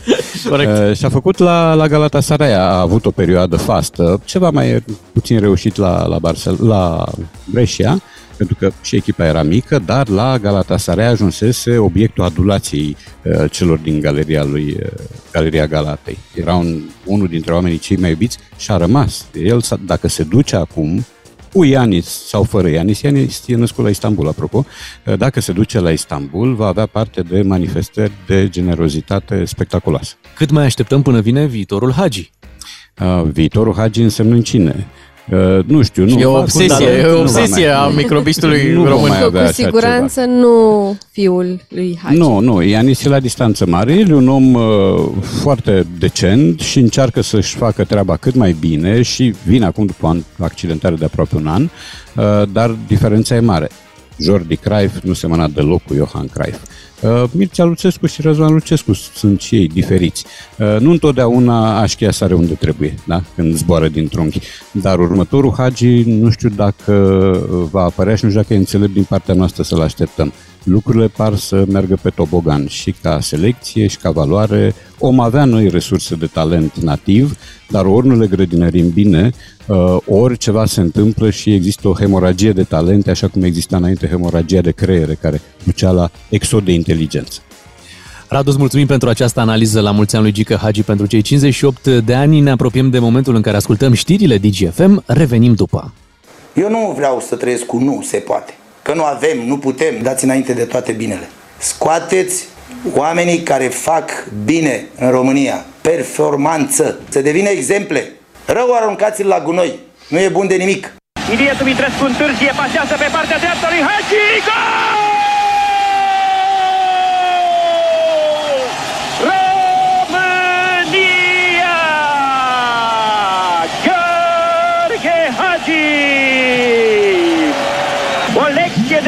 Corect. Uh, și a făcut la, la Galatasaray, a avut o perioadă fastă, ceva mai puțin reușit la, la, Barcel- la Brescia, pentru că și echipa era mică, dar la Galatasaray ajunsese obiectul adulației uh, celor din galeria lui, uh, Galeria Galatei. Era un, unul dintre oamenii cei mai iubiți și a rămas. El, s-a- dacă se duce acum, cu Ianis sau fără Ianis, Ianis e născut la Istanbul, apropo, dacă se duce la Istanbul, va avea parte de manifestări de generozitate spectaculoasă. Cât mai așteptăm până vine viitorul Hagi? Uh, viitorul Hagi însemnând cine? Uh, nu știu, nu. Și e o fac un obsesie, talent, e o nu va obsesie mai- a microbistului nu va român. mai avea Cu așa ceva. siguranță nu fiul lui Hagi. Nu, nu, Ianis e la distanță mare, el e un om uh, foarte decent și încearcă să-și facă treaba cât mai bine și vine acum după un accidentare de aproape un an, uh, dar diferența e mare. Jordi Cruyff nu semăna deloc cu Johan Cruyff. Uh, Mircea Lucescu și Răzvan Lucescu sunt și ei diferiți. Uh, nu întotdeauna așchia sare unde trebuie, da? când zboară din trunchi. Dar următorul Hagi nu știu dacă va apărea și nu știu dacă e înțelept din partea noastră să-l așteptăm. Lucrurile par să meargă pe tobogan și ca selecție și ca valoare. Om avea noi resurse de talent nativ, dar ori nu le grădinărim bine, uh, ori ceva se întâmplă și există o hemoragie de talente, așa cum exista înainte hemoragia de creiere, care ducea la exod de inteligență. Radu, îți mulțumim pentru această analiză la mulți ani lui Gică Hagi pentru cei 58 de ani. Ne apropiem de momentul în care ascultăm știrile DGFM. Revenim după. Eu nu vreau să trăiesc cu nu se poate. Că nu avem, nu putem, dați înainte de toate binele. Scoateți oamenii care fac bine în România, performanță, să devină exemple. Rău aruncați-l la gunoi, nu e bun de nimic. Ilie Dumitrescu întârzie, pasează pe partea dreaptă lui Hagi, gol! România! Gheorghe Hagi! O lecție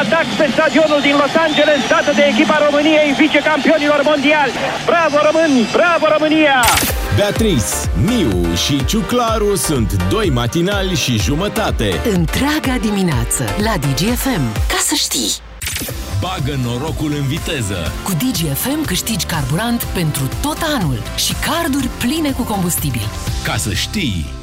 de contraatac pe stadionul din Los Angeles dată de echipa României vicecampionilor mondiali. Bravo români! Bravo România! Beatrice, Miu și Ciuclaru sunt doi matinali și jumătate. Întreaga dimineață la DGFM. Ca să știi! Bagă norocul în viteză. Cu DGFM câștigi carburant pentru tot anul și carduri pline cu combustibil. Ca să știi.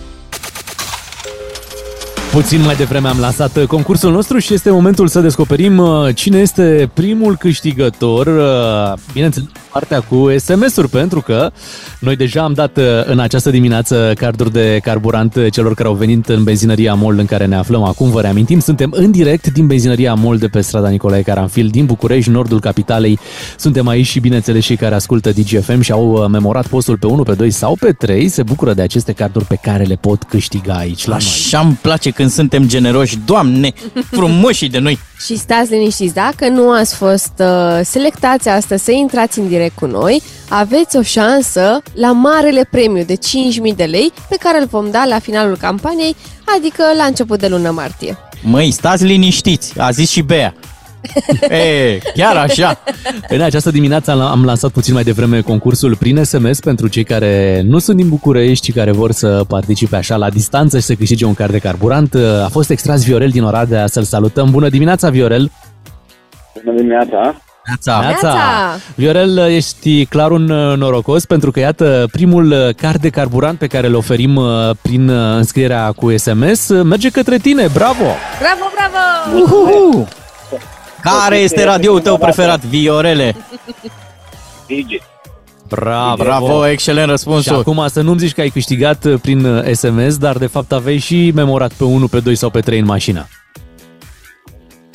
Puțin mai devreme am lansat uh, concursul nostru și este momentul să descoperim uh, cine este primul câștigător. Uh, Bineînțeles, partea cu SMS-uri, pentru că noi deja am dat uh, în această dimineață carduri de carburant uh, celor care au venit în benzinăria MOL în care ne aflăm acum. Vă reamintim, suntem în direct din benzinăria MOL de pe strada Nicolae Caranfil, din București, nordul capitalei. Suntem aici și, bineînțeles, cei care ascultă DGFM și au uh, memorat postul pe 1, pe 2 sau pe 3 se bucură de aceste carduri pe care le pot câștiga aici la noi. Așa îmi place când suntem generoși, Doamne, frumoși de noi. Și stați liniștiți, dacă nu ați fost uh, selectați astăzi să intrați în direct cu noi, aveți o șansă la marele premiu de 5.000 de lei pe care îl vom da la finalul campaniei, adică la început de lună martie. Măi, stați liniștiți, a zis și Bea. E, chiar așa. În această dimineață am- am lansat puțin mai devreme concursul prin SMS pentru cei care nu sunt din București și care vor să participe așa la distanță și să câștige un card de carburant. A fost extras Viorel din Oradea, să-l salutăm. Bună dimineața, Viorel! Bună dimineața! Neața. Viorel, ești clar un uh, norocos pentru că, iată, primul uh, card de carburant pe care îl oferim uh, prin uh, înscrierea cu SMS uh, merge către tine. Bravo! Bravo, bravo! Uhuhu! Care este radioul tău preferat, Viorele? Digi. Bravo! Bravo, excelent răspunsul. Și acum să nu-mi zici că ai câștigat uh, prin uh, SMS, dar de fapt aveai și memorat pe 1, pe 2 sau pe 3 în mașină.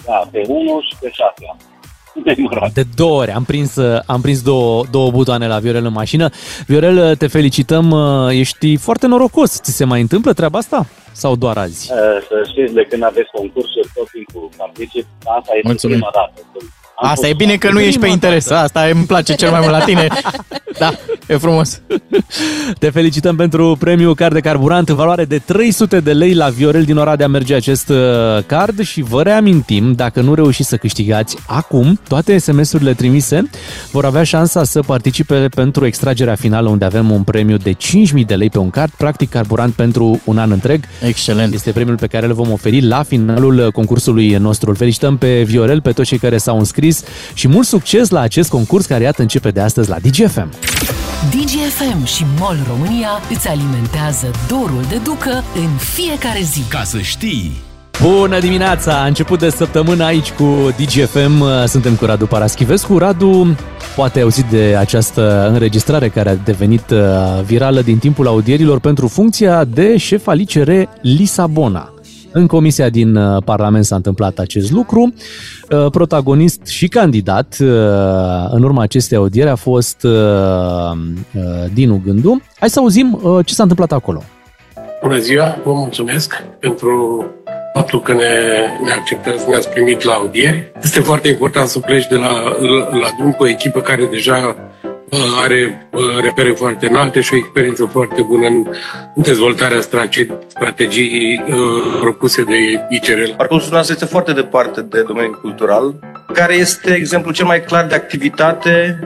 Da, pe 1 și pe 6 am. Memorat. De două ori am prins, uh, am prins două, două butoane la Viorel în mașină. Viorel, uh, te felicităm, uh, ești foarte norocos. Ți se mai întâmplă treaba asta? Sau doar azi? Eh, Să știți, de când aveți concursuri, tot timpul particip. Asta este Mulțumim. prima dată. Am Asta e fost- bine că nu ești pe interes. Asta îmi place cel mai mult la tine. Da, e frumos. Te felicităm pentru premiul card de carburant în valoare de 300 de lei la Viorel din Oradea merge acest uh, card și vă reamintim, dacă nu reușiți să câștigați acum, toate SMS-urile trimise vor avea șansa să participe pentru extragerea finală unde avem un premiu de 5.000 de lei pe un card, practic carburant pentru un an întreg. Excelent. Este premiul pe care îl vom oferi la finalul concursului nostru. Îl felicităm pe Viorel, pe toți cei care s-au înscris și mult succes la acest concurs care iată începe de astăzi la DGFM. DGFM și MOL România îți alimentează dorul de ducă în fiecare zi. Ca să știi. Bună dimineața! A început de săptămână aici cu DGFM. Suntem cu Radu Paraschivescu. Radu, poate ai auzit de această înregistrare care a devenit uh, virală din timpul audierilor pentru funcția de șef al ICR Lisabona. În comisia din uh, Parlament s-a întâmplat acest lucru. Uh, Protagonist și candidat uh, în urma acestei audieri a fost uh, uh, Dinu Gându. Hai să auzim uh, ce s-a întâmplat acolo. Bună ziua, vă mulțumesc pentru faptul că ne, ne acceptați, ne-ați primit la audieri. Este foarte important să pleci de la, la, la drum cu o echipă care deja uh, are uh, repere foarte înalte și o experiență foarte bună în, în dezvoltarea strate- strategiei uh, propuse de ICRL. Parcursul nostru este foarte departe de domeniul cultural, care este exemplul cel mai clar de activitate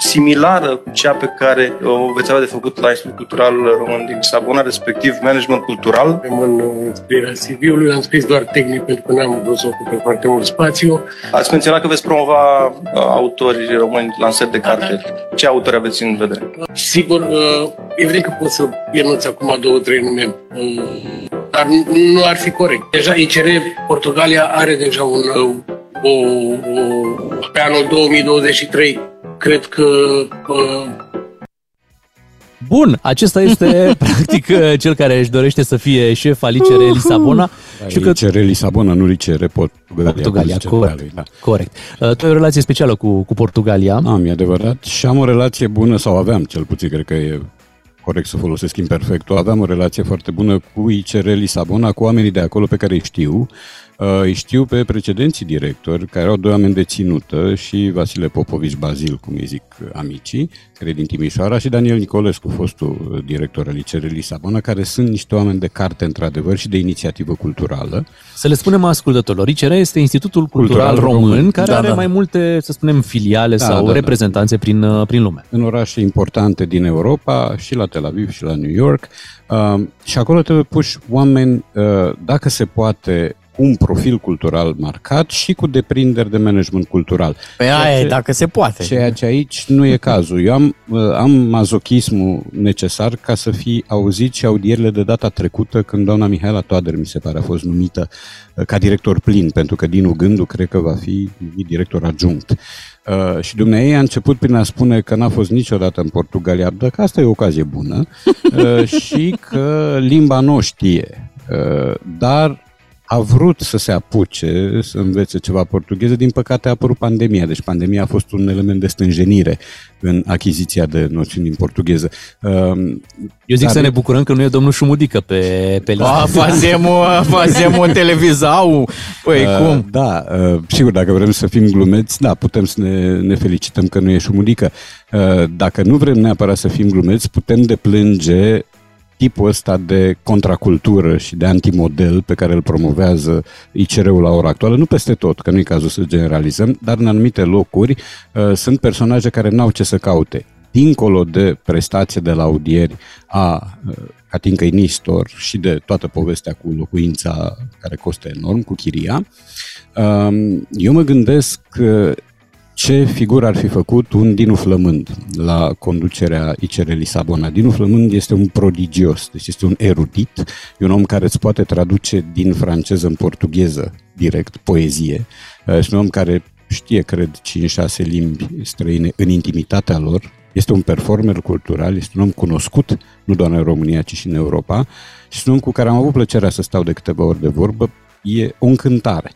similară cu cea pe care o veți avea de făcut la Institutul Cultural Român din Lisabona, respectiv management cultural. În scrierea CV-ului am scris doar tehnic pentru că n-am vrut să ocupe foarte mult spațiu. Ați menționat că veți promova uh, autori români lansări de carte. Ce autori aveți în vedere? Sigur, uh, evident că pot să enunț acum două, trei nume, uh, dar nu- nu ar fi corect. Deja ICR Portugalia are deja un, uh, o, o, pe anul 2023 cred că uh, Bun, acesta este practic uh, cel care își dorește să fie șef al ICR Lisabona. Și că... ICR Lisabona, nu ICR Portugalia. Portugalia, cum zice corect. lui, da. corect. Uh, Tu ai o relație specială cu, cu Portugalia. Am, e adevărat. Și am o relație bună, sau aveam cel puțin, cred că e corect să folosesc imperfectul, aveam o relație foarte bună cu ICR Lisabona, cu oamenii de acolo pe care îi știu. Uh, Îi știu pe precedenții directori, care au doi oameni de ținută, și Vasile Popovici Bazil, cum îi zic amicii, care e din Timișoara, și Daniel Nicolescu, fostul uh, director al ICR Lisabona, care sunt niște oameni de carte, într-adevăr, și de inițiativă culturală. Să le spunem ascultătorilor, ICR este Institutul Cultural, Cultural Român, Român. care Da, are da. mai multe, să spunem, filiale Da, sau da, da. reprezentanțe Prin, uh, prin lume. în orașe importante din Europa, și la Tel Aviv și la New York. Uh, și acolo trebuie puși oameni, uh, dacă se poate, cu un profil cultural marcat și cu deprinderi de management cultural. Pe Ceea aia e, ce- dacă se poate. Ceea ce aici nu e cazul. Eu am, uh, am mazochismul necesar ca să fi auzit și audierile de data trecută când doamna Mihaela Toader, mi se pare, a fost numită uh, ca director plin, pentru că Dinu Gându cred că va fi numit director adjunct. Uh, și dumneavoastră a început prin a spune că n-a fost niciodată în Portugalia, dar că asta e o ocazie bună uh, și că limba nu o știe. Uh, dar a vrut să se apuce să învețe ceva portugheză, din păcate a apărut pandemia, deci pandemia a fost un element de stânjenire în achiziția de noțiuni în portugheză. Um, Eu zic dar- să ne bucurăm că nu e domnul Șumudică pe, pe listă. A, fazem-o, fazem-o în televizau. Păi Uh, cum? Da, uh, sigur, dacă vrem să fim glumeți, da, putem să ne, ne felicităm că nu e șumudică. Uh, Dacă nu vrem neapărat să fim glumeți, putem deplânge tipul ăsta de contracultură și de antimodel pe care îl promovează ICR-ul la ora actuală, nu peste tot, că nu e cazul să generalizăm, dar în anumite locuri uh, sunt personaje care n-au ce să caute. Dincolo de prestație de la audieri a uh, Catinca Nistor și de toată povestea cu locuința care costă enorm, cu chiria, um, eu mă gândesc că ce figură ar fi făcut un Dinu Flămând la conducerea ICR Lisabona. Dinu Flămând este un prodigios, deci este un erudit, e un om care îți poate traduce din franceză în portugheză direct poezie, Uh, este un om care știe, cred, 5-6 limbi străine în intimitatea lor, este un performer cultural, este un om cunoscut, nu doar în România, ci și în Europa, și este un om cu care am avut plăcerea să stau de câteva ori de vorbă, e o încântare.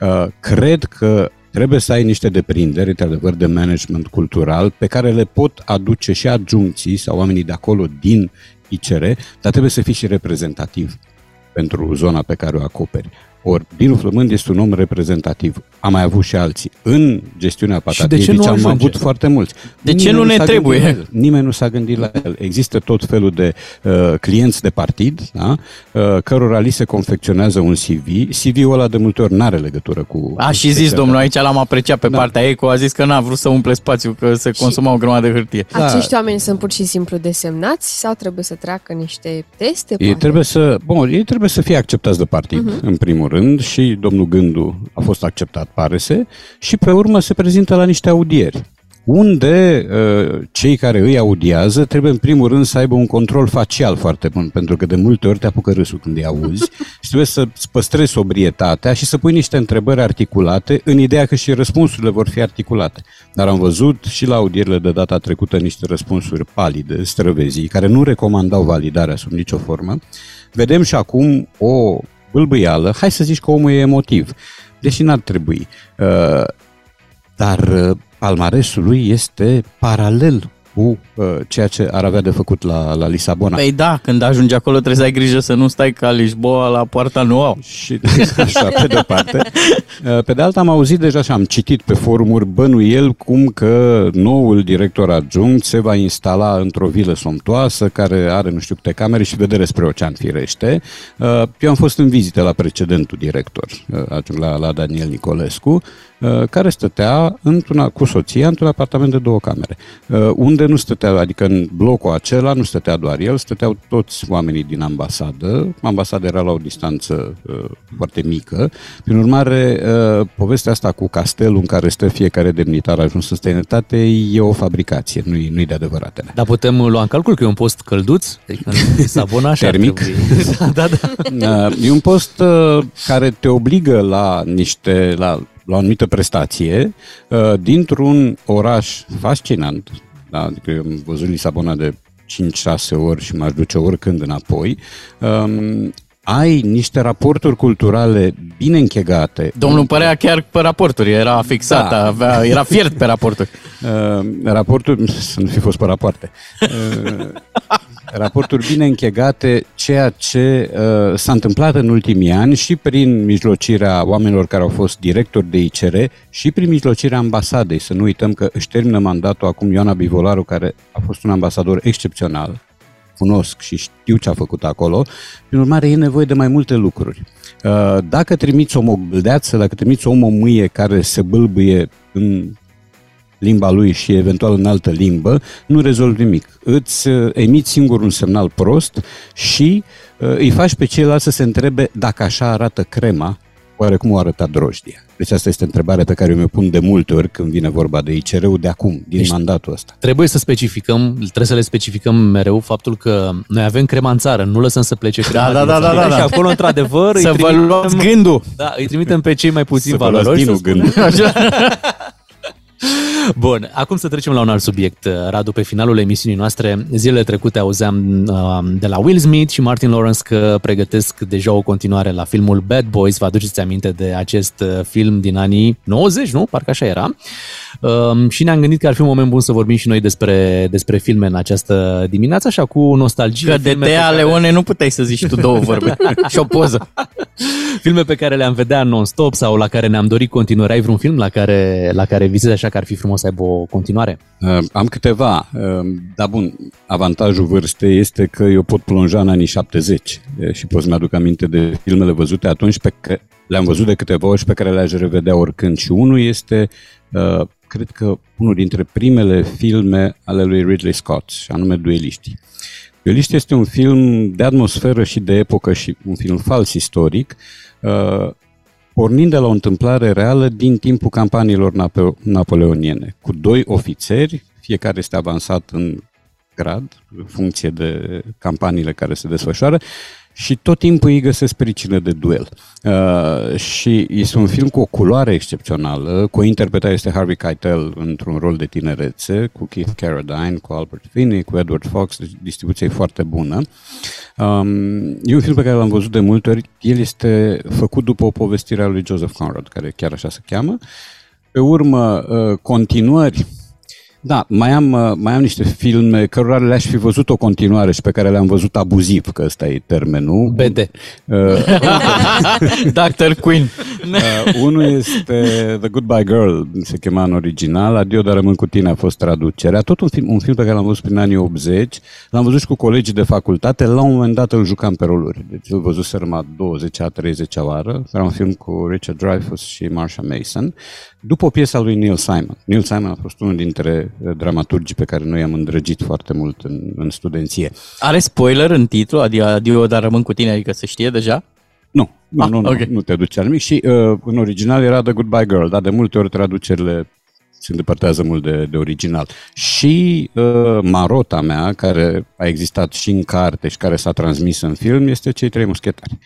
Uh, Cred că trebuie să ai niște deprinderi, într-adevăr, de management cultural, pe care le pot aduce și adjuncții sau oamenii de acolo din ICR, dar trebuie să fii și reprezentativ pentru zona pe care o acoperi. Ori Dinu Flămând este un om reprezentativ. Am mai avut și alții. În gestiunea de ce Patatevici nu am ajunge? avut foarte mulți. De ce nu ne s-a gândit trebuie? la el. Nimeni nu s-a gândit la el. Există tot felul de uh, clienți de partid, da? uh, cărora li se confecționează un CV. CV-ul ăla de multe ori nu are legătură cu... A și zis domnul, aici l-am apreciat pe partea Eco, a zis că n-a vrut să umple spațiu, că se consuma o grămadă de hârtie. Da. Acești oameni sunt pur și simplu desemnați sau trebuie să treacă niște teste? Ei poate? trebuie să, bun, ei trebuie să fie acceptați de partid, Mhm. uh-huh. în primul rând, și domnul Gându a fost acceptat, pare se, și pe urmă se prezintă la niște audieri, unde uh, cei care îi audiază trebuie în primul rând să aibă un control facial foarte bun, pentru că de multe ori te apucă râsul când îi auzi și trebuie să îți păstrezi sobrietatea și să pui niște întrebări articulate în ideea că și răspunsurile vor fi articulate. Dar am văzut și la audierile de data trecută niște răspunsuri palide, străvezii, care nu recomandau validarea sub nicio formă. Vedem și acum o bâlbâială, hai să zici că omul e emotiv, deși n-ar trebui. Uh, dar uh, palmaresul lui este paralel cu uh, ceea ce ar avea de făcut la, la Lisabona. Păi da, când ajungi acolo trebuie să ai grijă să nu stai ca Lisboa la poarta nouă. Și așa, pe de-o parte. Uh, Pe de alta am auzit deja și am citit pe forumuri bănuiel cum că noul director adjunct se va instala într-o vilă somptoasă care are nu știu câte camere și vedere spre ocean firește. Uh, Eu am fost în vizită la precedentul director, uh, adjunct la, la Daniel Nicolescu, uh, care stătea într-una, cu soția într-un apartament de două camere, uh, unde nu stătea, adică în blocul acela nu stătea doar el, stăteau toți oamenii din ambasadă. Ambasada era la o distanță uh, foarte mică. Prin urmare, uh, povestea asta cu castelul în care stă fiecare demnitar ajuns în străinătate e o fabricație, nu-i, nu-i de adevăratele. Dar putem lua în calcul că e un post călduț? Adică în Lisabona așa ar Termic. trebui. da, da, da. Uh, E un post uh, care te obligă la niște, la, la o anumită prestație uh, dintr-un oraș fascinant. Da? Adică eu am văzut Lisabona de 5-6 ori și m-aș duce oricând înapoi. Um, ai niște raporturi culturale bine închegate. Domnul părea chiar pe raporturi, era fixat, Da. avea, era fiert pe raporturi. Uh, raporturi, să nu fi fost pe rapoarte. Uh, raporturi bine închegate, ceea ce uh, s-a întâmplat în ultimii ani și prin mijlocirea oamenilor care au fost directori de ICR și prin mijlocirea ambasadei. Să nu uităm că își termină mandatul acum Ioana Bivolaru, care a fost un ambasador excepțional, cunosc și știu ce a făcut acolo. Prin urmare, e nevoie de mai multe lucruri. Uh, Dacă trimiți o mogâldeață, dacă trimiți o om o mâie care se bâlbâie în limba lui și eventual în altă limbă, nu rezolvi nimic. Îți uh, emiți singur un semnal prost și uh, îi faci pe ceilalți să se întrebe dacă așa arată crema, oare cum o arăta drojdia? Deci asta este întrebarea pe care eu mi-o pun de multe ori când vine vorba de ICR-ul de acum, din Deci- mandatul ăsta. Trebuie să specificăm, trebuie să le specificăm mereu faptul că noi avem crema în țară, nu lăsăm să plece crema da, din da, da, țară. da, da. Și acolo, într-adevăr, Să îi vă trimitem- luați gândul. Da, îi trimitem pe cei mai puțin Să vă luați valoroși. dinul să spunem. gândul. Bun, acum să trecem la un alt subiect, Radu. Pe finalul emisiunii noastre, zilele trecute auzeam uh, de la Will Smith și Martin Lawrence că pregătesc deja o continuare la filmul Bad Boys. Vă aduceți aminte de acest uh, film din anii 90, nu? Parcă așa era. Um, și ne-am gândit că ar fi un moment bun să vorbim și noi despre, despre filme în această dimineață, așa cu nostalgie. Că de filme pe Tea care- Leone nu puteai să zici tu două vorbe și o poză. Filme pe care le-am vedea non-stop sau la care ne-am dorit continuare. Ai vreun film la care, la care visezi așa că ar fi frumos să aibă o continuare? Uh, am câteva, uh, dar bun, avantajul vârstei este că eu pot plonja în anii 70 uh, și pot să-mi aduc aminte de filmele văzute atunci pe care le-am văzut de câteva ori și pe care le-aș revedea oricând. Și unul este, uh, cred că unul dintre primele filme ale lui Ridley Scott, și anume Dueliștii. Dueliștii este un film de atmosferă și de epocă și un film fals istoric, uh, pornind de la o întâmplare reală din timpul campaniilor napo- napoleoniene, cu doi ofițeri, fiecare este avansat în grad, în funcție de campaniile care se desfășoară, și tot timpul îi găsesc pricină de duel. Uh, și este un film cu o culoare excepțională, cu o interpretare este Harvey Keitel într-un rol de tinerețe, cu Keith Carradine, cu Albert Finney, cu Edward Fox, deci distribuție e foarte bună. Um, e un film pe care l-am văzut de multe ori. El este făcut după o povestire a lui Joseph Conrad, care chiar așa se cheamă. Pe urmă, uh, continuări. Da, mai am, uh, mai am niște filme cărora le-aș fi văzut o continuare și pe care le-am văzut abuziv, că ăsta e termenul. BD. Uh, Dr. Queen. Uh, unul este The Goodbye Girl, se chema în original, Adio, dar rămân cu tine a fost traducerea. Tot un film, un film pe care l-am văzut prin anii 80, l-am văzut și cu colegii de facultate, la un moment dat îl jucam pe roluri. Deci îl văzut a 20-a, 30-a oară. Era un film cu Richard Dreyfuss și Marsha Mason, după o piesă a lui Neil Simon. Neil Simon a fost unul dintre uh, dramaturgii pe care noi am îndrăgit foarte mult în, în studenție. Are spoiler în titlu, adică adio, dar rămân cu tine, adică se știe deja? Nu, nu, Ah, nu, nu, ok. nu te duce la nimic. Și uh, în original era The Goodbye Girl, dar de multe ori traducerile se îndepărtează mult de, de original. Și uh, marota mea, care a existat și în carte și care s-a transmis în film, este Cei Trei Muschetari.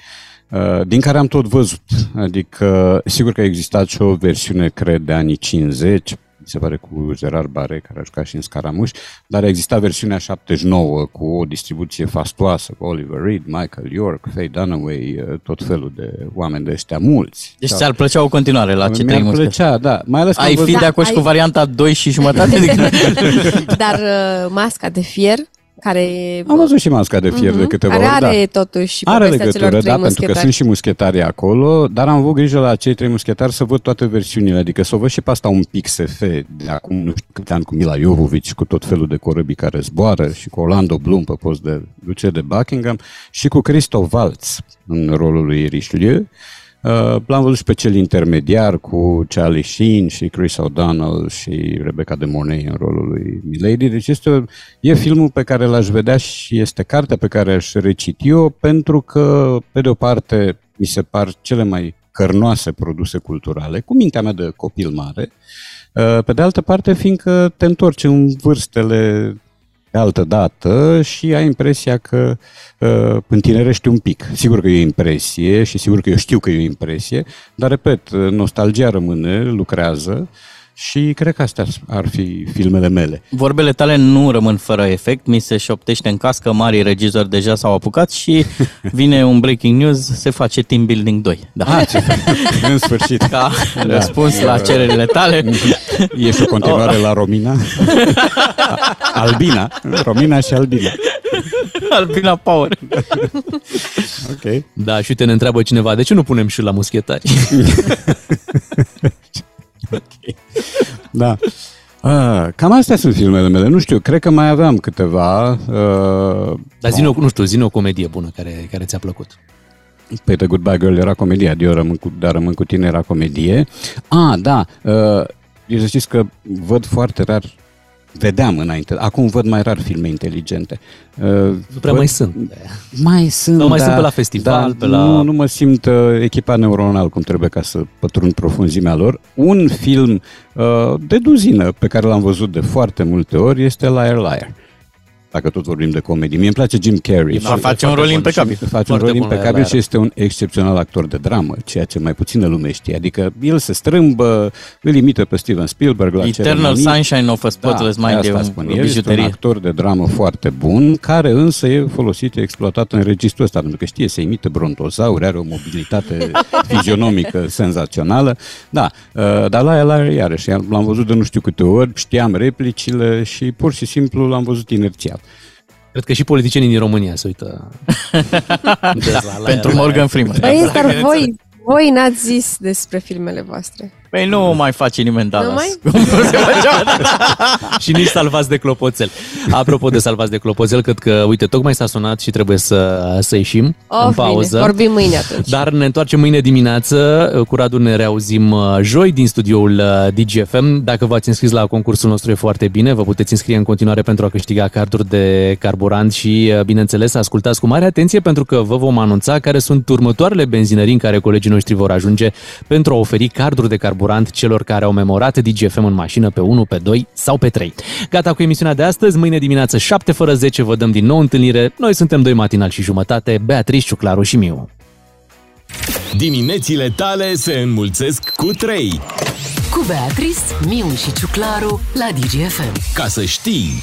Uh, din care am tot văzut. Adică, sigur că a existat și o versiune, cred, de anii 50, se pare cu Gerard Bare, care a jucat și în Scaramuș, dar exista versiunea 79 cu o distribuție fastoasă, cu Oliver Reed, Michael York, Faye Dunaway, uh, tot felul de oameni de ăștia mulți. Deci ți-ar plăcea o continuare la ce Mi-ar plăcea, da. Mai ales că Ai am fi văzut- de acord și ai- cu varianta 2 și jumătate? Dar uh, masca de fier, care... Am văzut și masca de fier de Mhm. câteva care ori, are da. totuși Are povestea celor legătură, trei da, pentru că muschetari. sunt și muschetarii acolo, dar am avut grijă la cei trei muschetari să văd toate versiunile, adică să o văd și pe asta un pic SF, de acum nu știu câte ani cu Mila Jovovich, cu tot felul de corăbii care zboară și cu Orlando Bloom pe post de duce de Buckingham și cu Christoph Waltz în rolul lui Richelieu. Uh, l-am văzut și pe cel intermediar cu Charlie Sheen și Chris O'Donnell și Rebecca de Mornay în rolul lui Milady. Deci este o, e filmul pe care l-aș vedea și este cartea pe care aș reciti eu pentru că, pe de o parte, mi se par cele mai cărnoase produse culturale, cu mintea mea de copil mare, Uh, pe de altă parte, fiindcă te întorci în vârstele de altă dată și ai impresia că uh, întinerești un pic. Sigur că e o impresie și sigur că eu știu că e o impresie, dar, repet, uh, nostalgia rămâne, lucrează și cred că astea ar fi filmele mele. Vorbele tale nu rămân fără efect, mi se șoptește în cască, marii regizori deja s-au apucat și vine un breaking news, se face Team Building 2. Da. Ah, ce în sfârșit. Ca răspuns la cererile tale. E și o continuare la Romina? Albina. Romina și Albina. Albina Power. Ok. Da, și uite, ne întreabă cineva, de ce nu punem și la muschetari? Da. Ah, cam astea sunt filmele mele. Nu știu, cred că mai aveam câteva. Uh, Dar zi nu știu, zi o comedie bună care, care ți-a plăcut. Păi The Goodbye Girl era comedie, Adio rămân cu, dar rămân cu tine era comedie. Ah, da, uh, eu să știți că văd foarte rar, vedeam înainte, acum văd mai rar filme inteligente. Uh, Nu prea mai sunt. Mai sunt, Sau mai da, sunt pe la festival, da, pe la... Nu, nu mă simt uh, echipat neuronal cum trebuie ca să pătrund profunzimea lor. Un film uh, de duzină pe care l-am văzut de foarte multe ori este Liar Liar. Dacă tot vorbim de comedie. Mie îmi place Jim Carrey. Da, face un rol impecabil. Face un Foarte rol bun impecabil Liar și este un excepțional actor de dramă, ceea ce mai puțină lume știe. Adică el se strâmbă, îl imită pe Steven Spielberg la Eternal ceremonii. Sunshine of a Spotless da, Mind asta e un- spun. o El este un bijuterie. actor de dramă foarte bun, care însă e folosit, e exploatat în registrul ăsta, pentru că știe să imite brontozauri, are o mobilitate fizionomică senzațională. Da, uh, dar la el iarăși, l-am văzut de nu știu câte ori, știam replicile și pur și simplu l-am văzut inerțial. Cred că și politicienii din România se uită. Da, pentru Morgan Freeman. Păi, dar voi, voi n-ați zis despre filmele voastre. Păi nu mai face nimeni Dallas. Nu mai? Cum se făcea? și nici salvați de clopoțel. Apropo de salvați de clopoțel, cred că, uite, tocmai s-a sunat și trebuie să, să ieșim Of, în pauză. bine, vorbim mâine atunci. Dar ne întoarcem mâine dimineață. Cu Radu ne reauzim uh, joi din studioul uh, DGFM. Dacă v-ați înscris la concursul nostru e foarte bine. Vă puteți înscrie în continuare pentru a câștiga carduri de carburant și, uh, bineînțeles, ascultați cu mare atenție pentru că vă vom anunța care sunt următoarele benzinării în care colegii noștri vor ajunge pentru a oferi carduri de carburant celor care au memorat DGFM în mașină pe 1, pe 2 sau pe 3. Gata cu emisiunea de astăzi. Mâine dimineață 7 fără 10 vă dăm din nou întâlnire. Noi suntem doi matinal și jumătate, Beatrice, Ciuclaru și Miu. Diminețile tale se înmulțesc cu 3. Cu Beatrice, Miu și Ciuclaru la DGFM. Ca să știi...